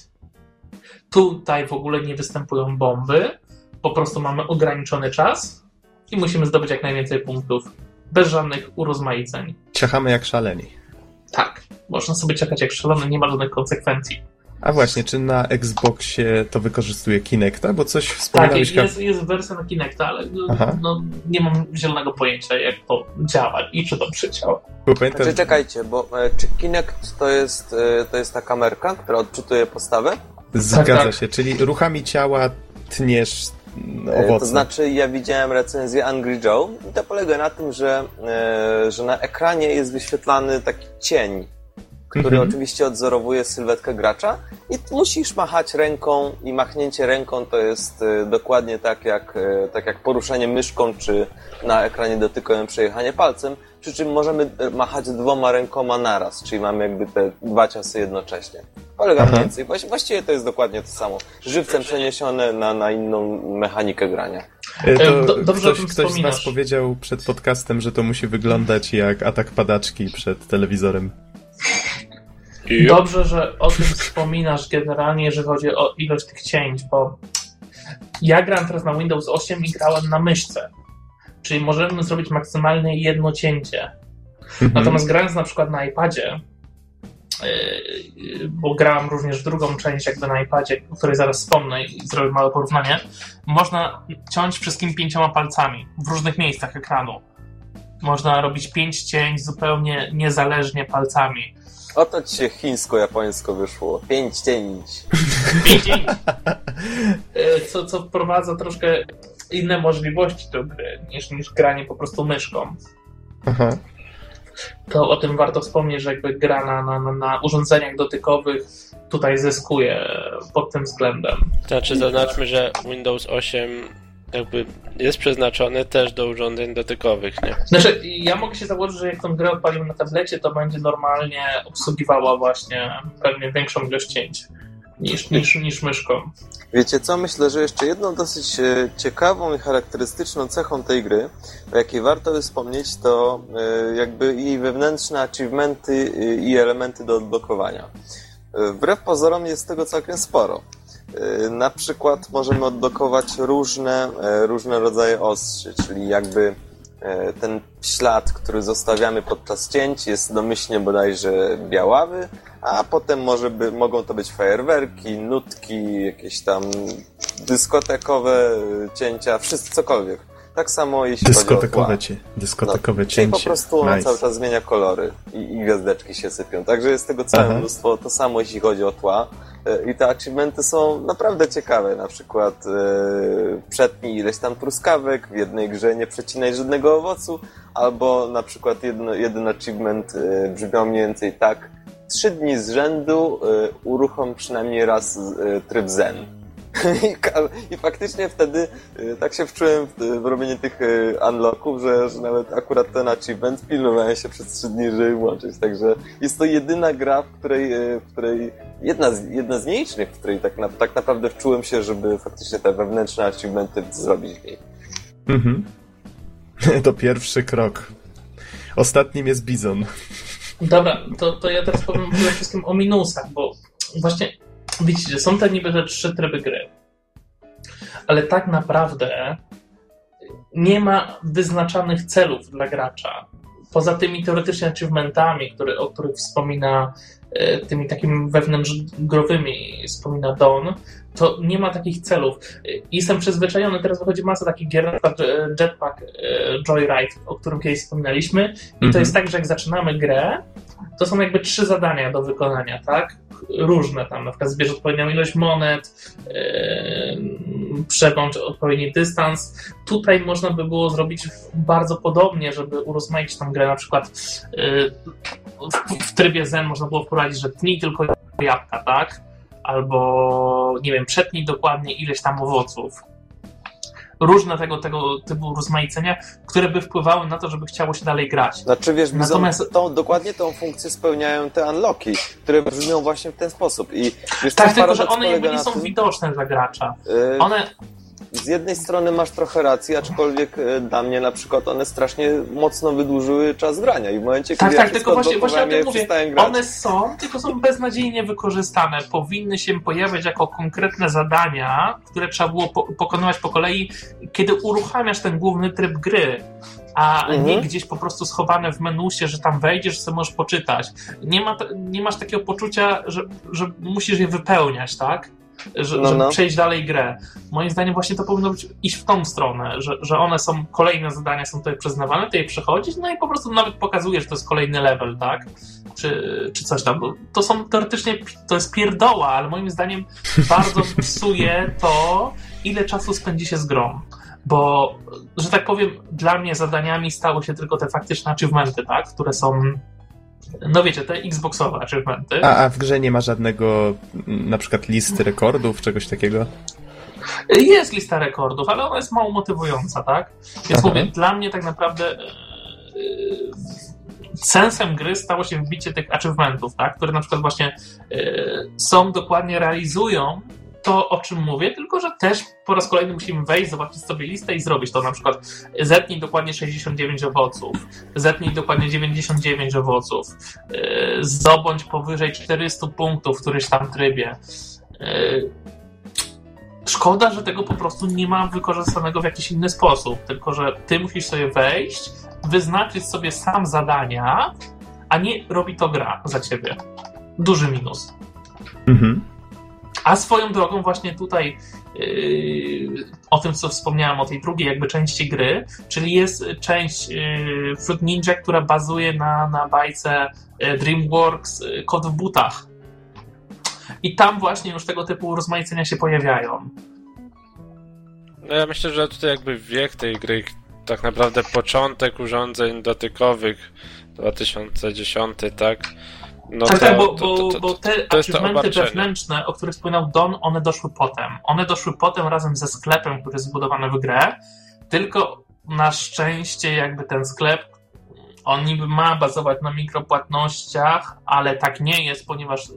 Tutaj w ogóle nie występują bomby. Po prostu mamy ograniczony czas i musimy zdobyć jak najwięcej punktów. Bez żadnych urozmaiceń. Ciachamy jak szaleni. Tak, można sobie czekać jak szalony, nie ma żadnych konsekwencji. A właśnie, czy na Xboxie to wykorzystuje Kinecta? Bo coś Tak, wspominałeś... jest, jest wersja na Kinecta, ale no, Aha. no, nie mam zielonego pojęcia, jak to działa i czy to. Bo pamiętam, Znaczy, czekajcie, bo e, czy Kinect to jest, e, to jest ta kamerka, która odczytuje postawę? Zgadza tak. się, czyli ruchami ciała tniesz mm, E, owoce. To znaczy, ja widziałem recenzję Angry Joe i to polega na tym, że, e, że na ekranie jest wyświetlany taki cień, który Mhm. oczywiście odzorowuje sylwetkę gracza i musisz machać ręką i machnięcie ręką to jest e, dokładnie tak jak, e, tak jak poruszenie myszką czy na ekranie dotykowym przejechanie palcem, przy czym możemy e, machać dwoma rękoma naraz, czyli mamy jakby te dwa ciosy jednocześnie. Polega Aha. mniej więcej. Właści- Właściwie to jest dokładnie to samo. Żywcem przeniesione na, na inną mechanikę grania. To E, do- dobrze ktoś, ktoś z nas powiedział przed podcastem, że to musi wyglądać jak atak padaczki przed telewizorem. Dobrze, że o tym wspominasz generalnie, jeżeli chodzi o ilość tych cięć, bo ja gram teraz na Windows 8 i grałem na myszce. Czyli możemy zrobić maksymalnie jedno cięcie. Mhm. Natomiast grając na przykład na iPadzie, yy, bo grałem również w drugą część jakby na iPadzie, o której zaraz wspomnę i zrobię małe porównanie, można ciąć wszystkimi pięcioma palcami w różnych miejscach ekranu. Można robić pięć cięć zupełnie niezależnie palcami. Oto ci się chińsko-japońsko wyszło. Pięć cięć. Pięć cięć. Yy, Co, co wprowadza troszkę inne możliwości do gry niż, niż granie po prostu myszką. Aha. to o tym warto wspomnieć, że jakby gra na, na, na urządzeniach dotykowych tutaj zyskuje pod tym względem. Znaczy zaznaczmy, że Windows 8 jakby jest przeznaczony też do urządzeń dotykowych, nie? Znaczy, ja mogę się założyć, że jak tą grę odpalimy na tablecie, to będzie normalnie obsługiwała właśnie pewnie większą ilość cięć niż, niż, niż myszką. Wiecie co? Myślę, że jeszcze jedną dosyć e, ciekawą i charakterystyczną cechą tej gry, o jakiej warto by wspomnieć, to e, jakby jej wewnętrzne achievementy e, i elementy do odblokowania. Wbrew pozorom jest tego całkiem sporo. Na przykład możemy odblokować różne, różne rodzaje ostrzy, czyli jakby ten ślad, który zostawiamy podczas cięć jest domyślnie bodajże białawy, a potem może by, mogą to być fajerwerki, nutki, jakieś tam dyskotekowe cięcia, wszystko, cokolwiek. Tak samo jeśli dyskotekowe chodzi o cie, Dyskotekowe no, cięcie. po prostu ona nice. cały czas zmienia kolory i, i gwiazdeczki się sypią. Także jest tego całe Aha. mnóstwo. To samo jeśli chodzi o tła. E, I te achievementy są naprawdę ciekawe. Na przykład e, przetnij ileś tam truskawek, w jednej grze nie przecinaj żadnego owocu, albo na przykład jedno, jeden achievement e, brzmiał mniej więcej tak. Trzy dni z rzędu e, uruchom przynajmniej raz tryb zen. I, I faktycznie wtedy y, tak się wczułem w, w robienie tych y, unlocków, że, że nawet akurat ten achievement pilnowałem się przez trzy dni, żeby włączyć. Także jest to jedyna gra, w której, y, w której jedna, z, jedna z nielicznych, w której tak, na, tak naprawdę wczułem się, żeby faktycznie te wewnętrzne achievementy zrobić w niej. Mhm. To pierwszy krok. Ostatnim jest Bizon. Dobra, to, to ja teraz powiem przede wszystkim o minusach, bo właśnie widzicie, są te niby te trzy tryby gry, ale tak naprawdę nie ma wyznaczanych celów dla gracza. Poza tymi teoretycznie achievementami, które, o których wspomina, e, tymi takimi wewnętrznogrowymi wspomina Don, to nie ma takich celów. Jestem przyzwyczajony, teraz wychodzi masa takich gier, na przykład Jetpack e, Joyride, o którym kiedyś wspominaliśmy, i to Mhm. jest tak, że jak zaczynamy grę, to są jakby trzy zadania do wykonania, tak? Różne tam, na przykład zbierz odpowiednią ilość monet, yy, odpowiedni dystans. Tutaj można by było zrobić bardzo podobnie, żeby urozmaicić tą grę, na przykład yy, w, w trybie Zen można było wprowadzić, że tnij tylko jabłka, tak? Albo, nie wiem, przetnij dokładnie ileś tam owoców. Różne tego, tego typu rozmaicenia, które by wpływały na to, żeby chciało się dalej grać. Znaczy wiesz, Natomiast- tą, dokładnie tą funkcję spełniają te unlocki, które brzmią właśnie w ten sposób. I wiesz, Tak, tylko że one nie są widoczne dla gracza. y, One, Z jednej strony masz trochę rację, aczkolwiek e, dla mnie na przykład one strasznie mocno wydłużyły czas grania i w momencie, tak, kiedy tak, ja tylko właśnie, właśnie o tym mówię. One są, tylko są beznadziejnie wykorzystane. Powinny się pojawiać jako konkretne zadania, które trzeba było po, pokonywać po kolei, kiedy uruchamiasz ten główny tryb gry. A Mhm. nie gdzieś po prostu schowane w menusie, że tam wejdziesz, sobie możesz poczytać. Nie, ma, nie masz takiego poczucia, że, że musisz je wypełniać, tak? Że, No, żeby no. przejść dalej grę. Moim zdaniem właśnie to powinno być iść w tą stronę, że, że one są, kolejne zadania są tutaj przyznawane, ty je przechodzisz, no i po prostu nawet pokazujesz, że to jest kolejny level, tak? Czy, czy coś tam. Bo To są teoretycznie, to jest pierdoła, ale moim zdaniem bardzo psuje to, ile czasu spędzi się z grą. Bo, że tak powiem, dla mnie zadaniami stały się tylko te faktyczne achievementy, tak? Które są, no wiecie, te xboxowe achievementy. A, a w grze nie ma żadnego mm, na przykład listy rekordów, czegoś takiego? Jest lista rekordów, ale ona jest mało motywująca, tak? Więc Aha. mówię, dla mnie tak naprawdę e, sensem gry stało się wbicie tych achievementów, tak? Które na przykład właśnie e, są dokładnie, realizują to, o czym mówię, tylko że też po raz kolejny musimy wejść, zobaczyć sobie listę i zrobić to. Na przykład zetnij dokładnie 69 owoców, zetnij dokładnie 99 owoców, e, zdobądź powyżej 400 punktów w którymś tam trybie. E, Szkoda, że tego po prostu nie ma wykorzystanego w jakiś inny sposób, tylko że ty musisz sobie wejść, wyznaczyć sobie sam zadania, a nie robi to gra za ciebie. Duży minus. Mhm. A swoją drogą właśnie tutaj yy, o tym, co wspomniałem, o tej drugiej jakby części gry, czyli jest część yy, Fruit Ninja, która bazuje na, na bajce yy, DreamWorks Kod w butach. I tam właśnie już tego typu rozmaicenia się pojawiają. No ja myślę, że tutaj jakby wiek tej gry, tak naprawdę początek urządzeń dotykowych 2010, tak? No tak, to, tak, bo, to, to, bo te achievementy wewnętrzne, o których wspominał Don, one doszły potem. One doszły potem razem ze sklepem, który jest zbudowany w grę, tylko na szczęście jakby ten sklep, on niby ma bazować na mikropłatnościach, ale tak nie jest, ponieważ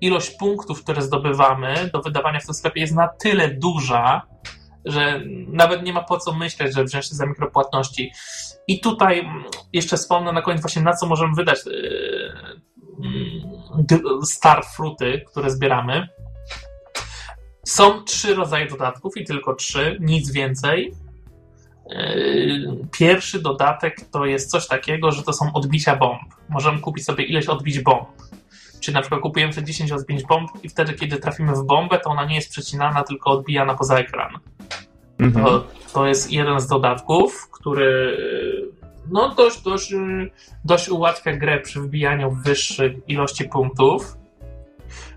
ilość punktów, które zdobywamy do wydawania w tym sklepie jest na tyle duża, że nawet nie ma po co myśleć, że wziąć się za mikropłatności. I tutaj jeszcze wspomnę na koniec właśnie na co możemy wydać yy, star fruty, które zbieramy. Są trzy rodzaje dodatków i tylko trzy, nic więcej. Yy, pierwszy dodatek to jest coś takiego, że to są odbicia bomb. Możemy kupić sobie ileś odbić bomb. Czyli na przykład kupujemy te 10 odbić bomb i wtedy, kiedy trafimy w bombę, to ona nie jest przecinana, tylko odbijana poza ekran. Mhm. To, to jest jeden z dodatków, który no dość, dość, dość ułatwia grę przy wbijaniu wyższych ilości punktów.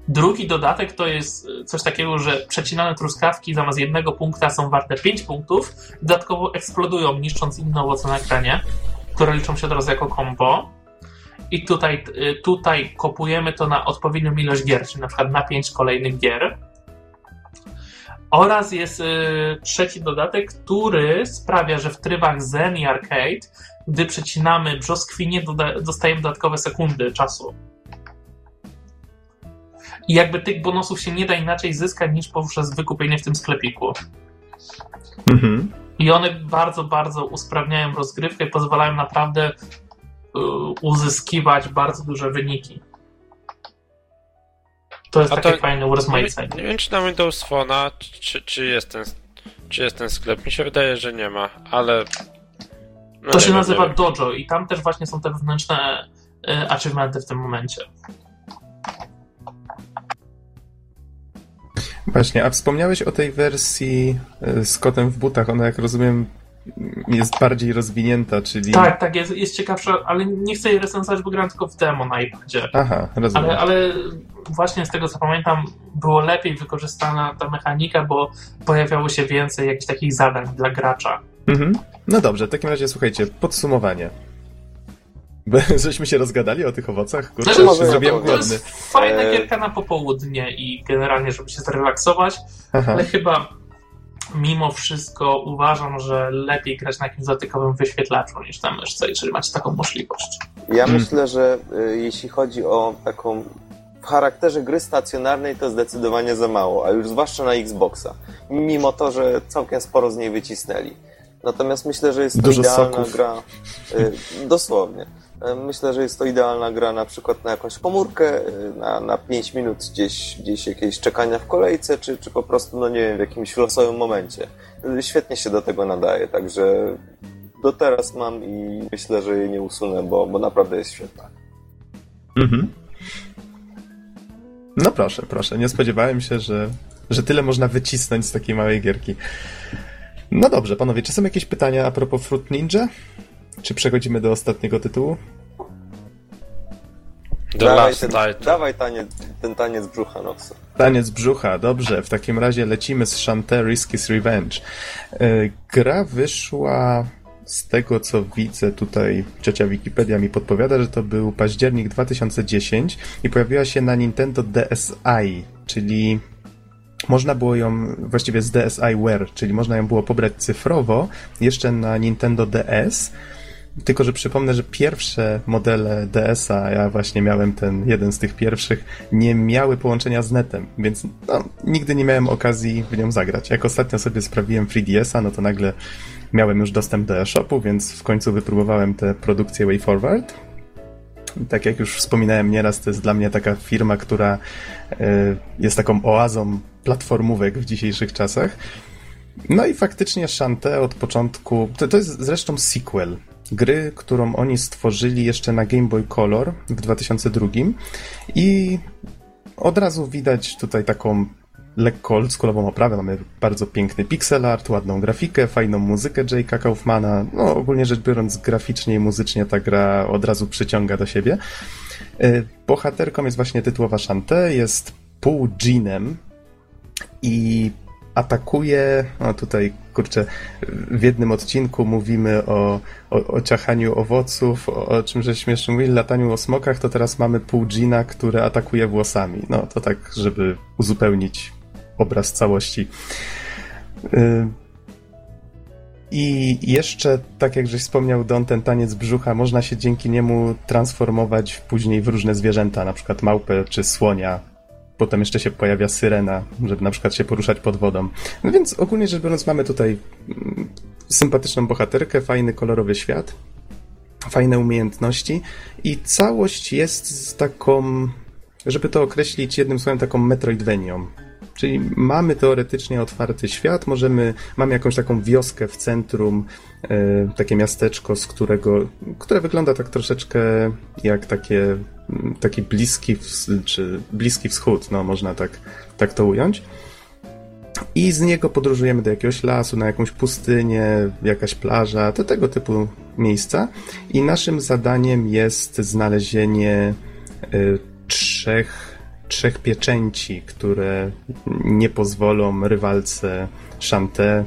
Drugi dodatek to jest coś takiego, że przecinane truskawki zamiast jednego punkta są warte 5 punktów, dodatkowo eksplodują, niszcząc inne owoce na ekranie, które liczą się teraz jako kombo. I tutaj, tutaj kopujemy to na odpowiednią ilość gier, czyli na przykład na 5 kolejnych gier. Oraz jest y, trzeci dodatek, który sprawia, że w trybach Zen i Arcade, gdy przecinamy brzoskwinie, doda- dostajemy dodatkowe sekundy czasu. I jakby tych bonusów się nie da inaczej zyskać niż poprzez wykupienie w tym sklepiku. Mhm. I one bardzo, bardzo usprawniają rozgrywkę i pozwalają naprawdę y, uzyskiwać bardzo duże wyniki. To jest A takie to, fajne urozmaicenie. Nie, nie wiem, czy na Windows Phone'a, czy, czy, jest ten, czy jest ten sklep. Mi się wydaje, że nie ma, ale... No to się wiem, nazywa Dojo i tam też właśnie są te wewnętrzne y, achievementy w tym momencie. Właśnie, a wspomniałeś o tej wersji y, z kotem w butach. Ona, jak rozumiem, jest bardziej rozwinięta, czyli... Tak, tak, jest, jest ciekawsza, ale nie chcę jej recenzować, bo gram tylko w demo na iPadzie. Aha, rozumiem. Ale, ale właśnie z tego, co pamiętam, było lepiej wykorzystana ta mechanika, bo pojawiało się więcej jakichś takich zadań dla gracza. Mhm. No dobrze, w takim razie słuchajcie, podsumowanie. Bo żeśmy się rozgadali o tych owocach, kurczę, znaczy, się zrobiłem głodny. To jest fajna e, gierka na popołudnie i generalnie, żeby się zrelaksować, Aha. ale chyba mimo wszystko uważam, że lepiej grać na jakimś dotykowym wyświetlaczu niż na myszce, jeżeli macie taką możliwość. Ja hmm. myślę, że y, jeśli chodzi o taką w charakterze gry stacjonarnej to zdecydowanie za mało, a już zwłaszcza na Xboxa. Mimo to, że całkiem sporo z niej wycisnęli. Natomiast myślę, że jest to Dużo idealna soków. gra. Y, dosłownie. E, myślę, że jest to idealna gra na przykład na jakąś komórkę, e, na, na 5 minut gdzieś, gdzieś jakieś czekania w kolejce, czy, czy po prostu, no nie wiem, w jakimś losowym momencie. Świetnie się do tego nadaje, także do teraz mam i myślę, że jej nie usunę, bo, bo naprawdę jest świetna. Mhm. No proszę, proszę. Nie spodziewałem się, że, że tyle można wycisnąć z takiej małej gierki. No dobrze, panowie, czy są jakieś pytania a propos Fruit Ninja? Czy przechodzimy do ostatniego tytułu? The dawaj, ten, dawaj taniec, ten taniec brzucha, Noxa. Taniec brzucha, dobrze. W takim razie lecimy z Shantae Risky's Revenge. E, gra wyszła z tego, co widzę tutaj, ciocia Wikipedia mi podpowiada, że to był październik 2010 i pojawiła się na Nintendo DSi, czyli można było ją właściwie z DSiWare, czyli można ją było pobrać cyfrowo jeszcze na Nintendo DS tylko, że przypomnę, że pierwsze modele DS-a, ja właśnie miałem ten jeden z tych pierwszych, nie miały połączenia z netem, więc no, nigdy nie miałem okazji w nią zagrać. Jak ostatnio sobie sprawiłem 3DS-a, no to nagle miałem już dostęp do e-shopu, więc w końcu wypróbowałem tę produkcję WayForward. Tak jak już wspominałem nieraz, to jest dla mnie taka firma, która y, jest taką oazą platformówek w dzisiejszych czasach. No i faktycznie Shantae od początku, to, to jest zresztą sequel gry, którą oni stworzyli jeszcze na Game Boy Color w 2002 i od razu widać tutaj taką lekko oldschoolową oprawę. Mamy bardzo piękny pixel art, ładną grafikę, fajną muzykę Jake'a Kaufmana. No, ogólnie rzecz biorąc, graficznie i muzycznie ta gra od razu przyciąga do siebie. E, bohaterką jest właśnie tytułowa Shantae, jest pół dżinem i atakuje, no tutaj kurczę, w jednym odcinku mówimy o, o, o ciachaniu owoców, o, o czym żeśmy jeszcze mówili, lataniu o smokach, to teraz mamy pół dżina, które atakuje włosami. No to tak, żeby uzupełnić obraz całości. Y i jeszcze, tak jak żeś wspomniał, Don, ten taniec brzucha, można się dzięki niemu transformować później w różne zwierzęta, na przykład małpę czy słonia. Potem jeszcze się pojawia syrena, żeby na przykład się poruszać pod wodą. No więc ogólnie rzecz biorąc, mamy tutaj mm, sympatyczną bohaterkę, fajny, kolorowy świat, fajne umiejętności i całość jest taką, żeby to określić jednym słowem, taką metroidvenią. Czyli mamy teoretycznie otwarty świat, możemy, mamy jakąś taką wioskę w centrum, e, takie miasteczko, z którego, które wygląda tak troszeczkę jak takie, taki bliski, czy bliski wschód, no można tak, tak to ująć. I z niego podróżujemy do jakiegoś lasu, na jakąś pustynię, jakaś plaża, do tego typu miejsca. I naszym zadaniem jest znalezienie y, trzech trzech pieczęci, które nie pozwolą rywalce Shanté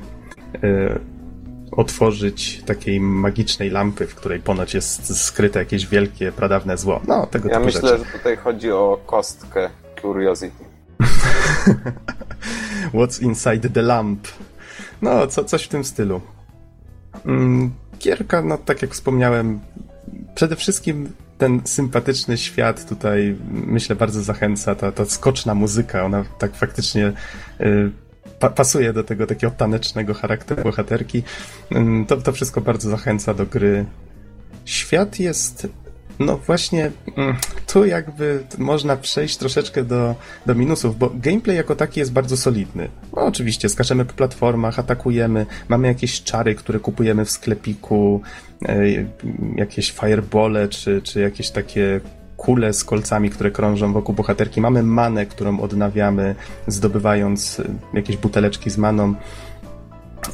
y, otworzyć takiej magicznej lampy, w której ponoć jest skryte jakieś wielkie, pradawne zło. No, tego ja myślę, rzeczy. że tutaj chodzi o kostkę Curiosity. What's inside the lamp? No, co, coś w tym stylu. Mm, Gierka, no tak jak wspomniałem, przede wszystkim ten sympatyczny świat tutaj, myślę, bardzo zachęca. Ta, ta skoczna muzyka, ona tak faktycznie y, pa, pasuje do tego takiego tanecznego charakteru bohaterki. Y, to, to wszystko bardzo zachęca do gry. Świat jest no właśnie, mm, tu jakby można przejść troszeczkę do, do minusów, bo gameplay jako taki jest bardzo solidny. No oczywiście, skaczemy po platformach, atakujemy, mamy jakieś czary, które kupujemy w sklepiku, e, jakieś firebole, czy, czy jakieś takie kule z kolcami, które krążą wokół bohaterki. Mamy manę, którą odnawiamy, zdobywając jakieś buteleczki z maną.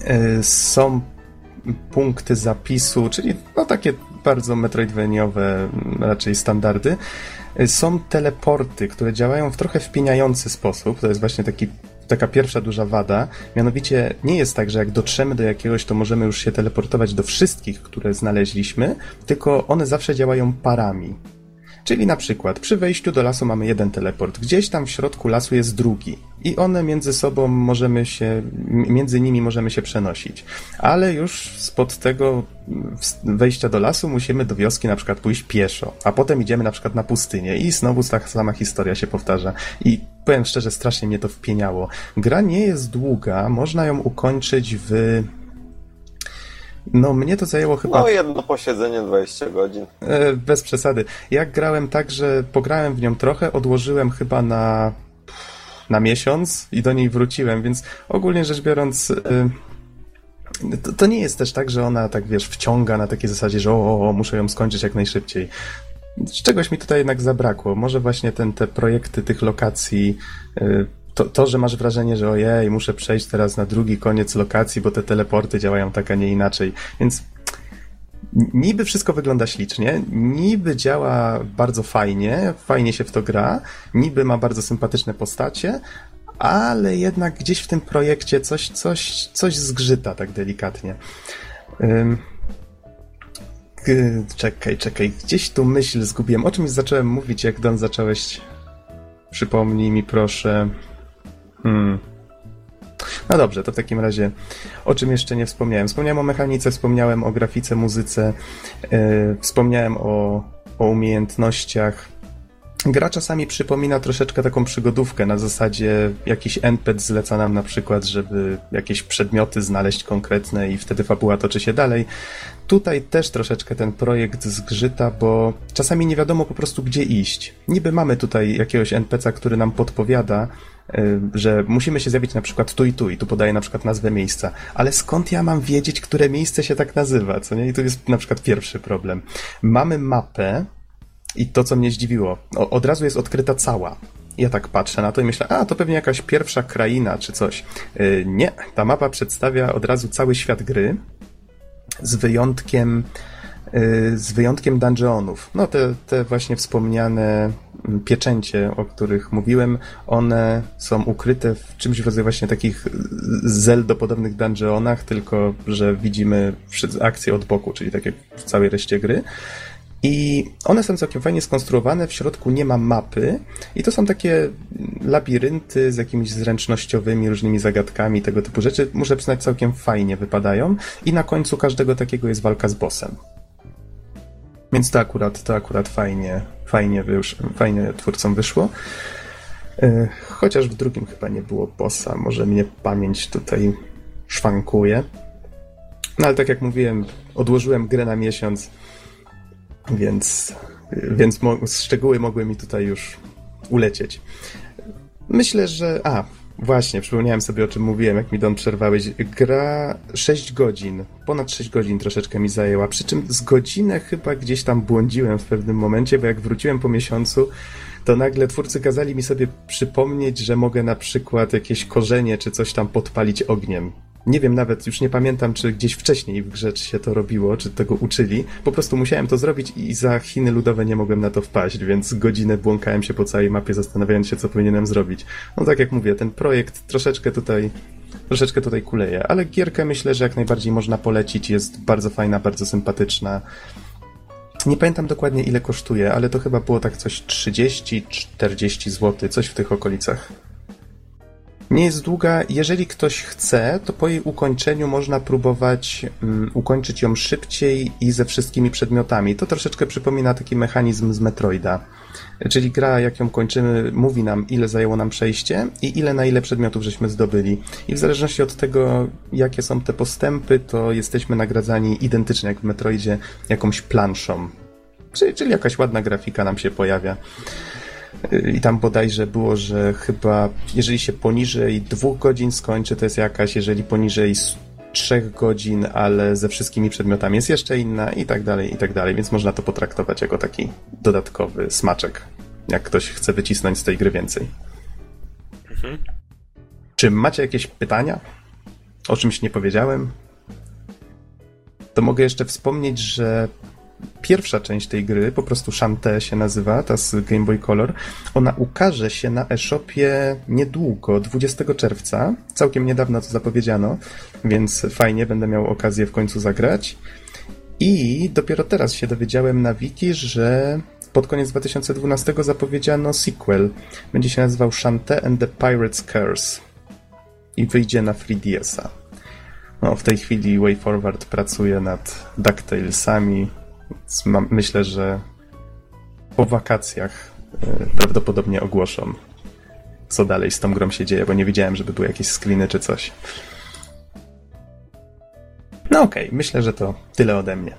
E, są punkty zapisu, czyli no takie bardzo metroidveniowe raczej standardy. Są teleporty, które działają w trochę wpieniający sposób. To jest właśnie taki taka pierwsza duża wada, mianowicie nie jest tak, że jak dotrzemy do jakiegoś, to możemy już się teleportować do wszystkich, które znaleźliśmy, tylko one zawsze działają parami. Czyli na przykład przy wejściu do lasu mamy jeden teleport, gdzieś tam w środku lasu jest drugi i one między sobą możemy się, między nimi możemy się przenosić. Ale już spod tego wejścia do lasu musimy do wioski na przykład pójść pieszo, a potem idziemy na przykład na pustynię i znowu ta sama historia się powtarza. I powiem szczerze, strasznie mnie to wpieniało. Gra nie jest długa, można ją ukończyć w no, mnie to zajęło chyba. No, jedno posiedzenie 20 godzin. E, bez przesady. Jak grałem tak, że pograłem w nią trochę, odłożyłem chyba na, na miesiąc i do niej wróciłem, więc ogólnie rzecz biorąc. E, to, to, nie jest też tak, że ona tak wiesz, wciąga na takiej zasadzie, że o, o, muszę ją skończyć jak najszybciej. Czegoś mi tutaj jednak zabrakło. Może właśnie ten, te projekty tych lokacji e, to, to, że masz wrażenie, że ojej, muszę przejść teraz na drugi koniec lokacji, bo te teleporty działają tak, a nie inaczej. Więc niby wszystko wygląda ślicznie, niby działa bardzo fajnie, fajnie się w to gra, niby ma bardzo sympatyczne postacie, ale jednak gdzieś w tym projekcie coś, coś, coś zgrzyta tak delikatnie. Um, czekaj, czekaj, gdzieś tu myśl zgubiłem. O czymś zacząłem mówić, jak Don zacząłeś. Przypomnij mi proszę. Hmm. No dobrze, to w takim razie o czym jeszcze nie wspomniałem? Wspomniałem o mechanice, wspomniałem o grafice, muzyce, yy, wspomniałem o, o umiejętnościach. Gra czasami przypomina troszeczkę taką przygodówkę na zasadzie jakiś NPC zleca nam na przykład, żeby jakieś przedmioty znaleźć konkretne i wtedy fabuła toczy się dalej. Tutaj też troszeczkę ten projekt zgrzyta, bo czasami nie wiadomo po prostu gdzie iść. Niby mamy tutaj jakiegoś NPC'a, który nam podpowiada, że musimy się zjawić na przykład tu i tu i tu podaje na przykład nazwę miejsca. Ale skąd ja mam wiedzieć, które miejsce się tak nazywa, co nie? I to jest na przykład pierwszy problem. Mamy mapę i to, co mnie zdziwiło, od razu jest odkryta cała. Ja tak patrzę na to i myślę, a to pewnie jakaś pierwsza kraina czy coś. Y, nie, ta mapa przedstawia od razu cały świat gry, z wyjątkiem y, z wyjątkiem dungeonów. No te, te właśnie wspomniane pieczęcie, o których mówiłem, one są ukryte w czymś w rodzaju właśnie takich Zelda-podobnych dungeonach, tylko że widzimy akcję od boku, czyli tak jak w całej reszcie gry. I one są całkiem fajnie skonstruowane, w środku nie ma mapy i to są takie labirynty z jakimiś zręcznościowymi, różnymi zagadkami, tego typu rzeczy. Muszę przyznać, całkiem fajnie wypadają i na końcu każdego takiego jest walka z bossem. Więc to akurat, to akurat fajnie, fajnie, wysz, fajnie twórcom wyszło. E, chociaż w drugim chyba nie było bossa, może mnie pamięć tutaj szwankuje. No ale tak jak mówiłem, odłożyłem grę na miesiąc, więc, więc mo szczegóły mogły mi tutaj już ulecieć. Myślę, że. A, właśnie, przypomniałem sobie o czym mówiłem, jak mi Don przerwałeś. Gra 6 godzin, ponad 6 godzin troszeczkę mi zajęła, przy czym z godzinę chyba gdzieś tam błądziłem w pewnym momencie, bo jak wróciłem po miesiącu, to nagle twórcy kazali mi sobie przypomnieć, że mogę na przykład jakieś korzenie czy coś tam podpalić ogniem. Nie wiem nawet, już nie pamiętam, czy gdzieś wcześniej w grze się to robiło, czy tego uczyli. Po prostu musiałem to zrobić i za Chiny ludowe nie mogłem na to wpaść, więc godzinę błąkałem się po całej mapie, zastanawiając się, co powinienem zrobić. No tak jak mówię, ten projekt troszeczkę tutaj troszeczkę tutaj kuleje, ale gierkę myślę, że jak najbardziej można polecić, jest bardzo fajna, bardzo sympatyczna. Nie pamiętam dokładnie ile kosztuje, ale to chyba było tak coś 30-40 zł, coś w tych okolicach. Nie jest długa. Jeżeli ktoś chce, to po jej ukończeniu można próbować um, ukończyć ją szybciej i ze wszystkimi przedmiotami. To troszeczkę przypomina taki mechanizm z Metroida. Czyli gra, jak ją kończymy, mówi nam, ile zajęło nam przejście i ile na ile przedmiotów żeśmy zdobyli. I w zależności od tego, jakie są te postępy, to jesteśmy nagradzani identycznie jak w Metroidzie jakąś planszą. Czyli, czyli jakaś ładna grafika nam się pojawia. I tam bodajże było, że chyba jeżeli się poniżej dwóch godzin skończy, to jest jakaś, jeżeli poniżej trzech godzin, ale ze wszystkimi przedmiotami jest jeszcze inna i tak dalej, i tak dalej, więc można to potraktować jako taki dodatkowy smaczek, jak ktoś chce wycisnąć z tej gry więcej. Mhm. Czy macie jakieś pytania? O czymś nie powiedziałem? To mogę jeszcze wspomnieć, że pierwsza część tej gry, po prostu Shante się nazywa, ta z Game Boy Color, ona ukaże się na eShopie niedługo, 20 czerwca. Całkiem niedawno to zapowiedziano, więc fajnie, będę miał okazję w końcu zagrać. I dopiero teraz się dowiedziałem na wiki, że pod koniec 2012 zapowiedziano sequel. Będzie się nazywał Shante and the Pirate's Curse. I wyjdzie na 3DS-a. No, w tej chwili WayForward pracuje nad DuckTalesami, mam, myślę, że po wakacjach e, prawdopodobnie ogłoszą, co dalej z tą grą się dzieje, bo nie widziałem, żeby były jakieś screeny czy coś. No okej, okay, myślę, że to tyle ode mnie.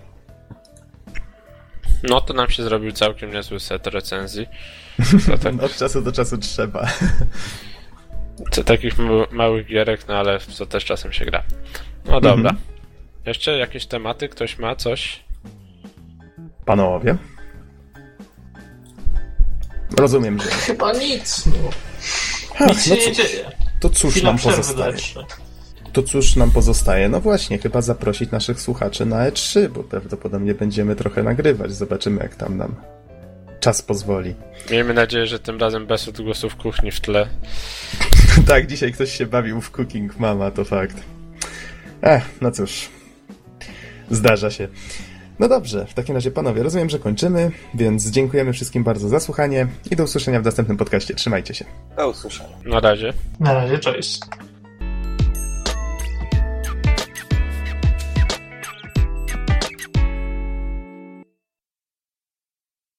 No to nam się zrobił całkiem niezły set recenzji. Tak... Od czasu do czasu trzeba. To takich małych gierek, no ale co też czasem się gra. No dobra. Mhm. Jeszcze jakieś tematy? Ktoś ma coś? Panowie? Rozumiem, że... Chyba nic, no. Ha, nic no się nie dzieje. To cóż Chwila nam pozostaje? To cóż nam pozostaje? No właśnie, chyba zaprosić naszych słuchaczy na E3, bo prawdopodobnie będziemy trochę nagrywać. Zobaczymy, jak tam nam czas pozwoli. Miejmy nadzieję, że tym razem bez odgłosów kuchni w tle. tak, dzisiaj ktoś się bawił w Cooking Mama, to fakt. Ech, no cóż. Zdarza się. No dobrze, w takim razie panowie, rozumiem, że kończymy, więc dziękujemy wszystkim bardzo za słuchanie i do usłyszenia w następnym podcaście. Trzymajcie się. Do usłyszenia. Na razie. Na razie, cześć.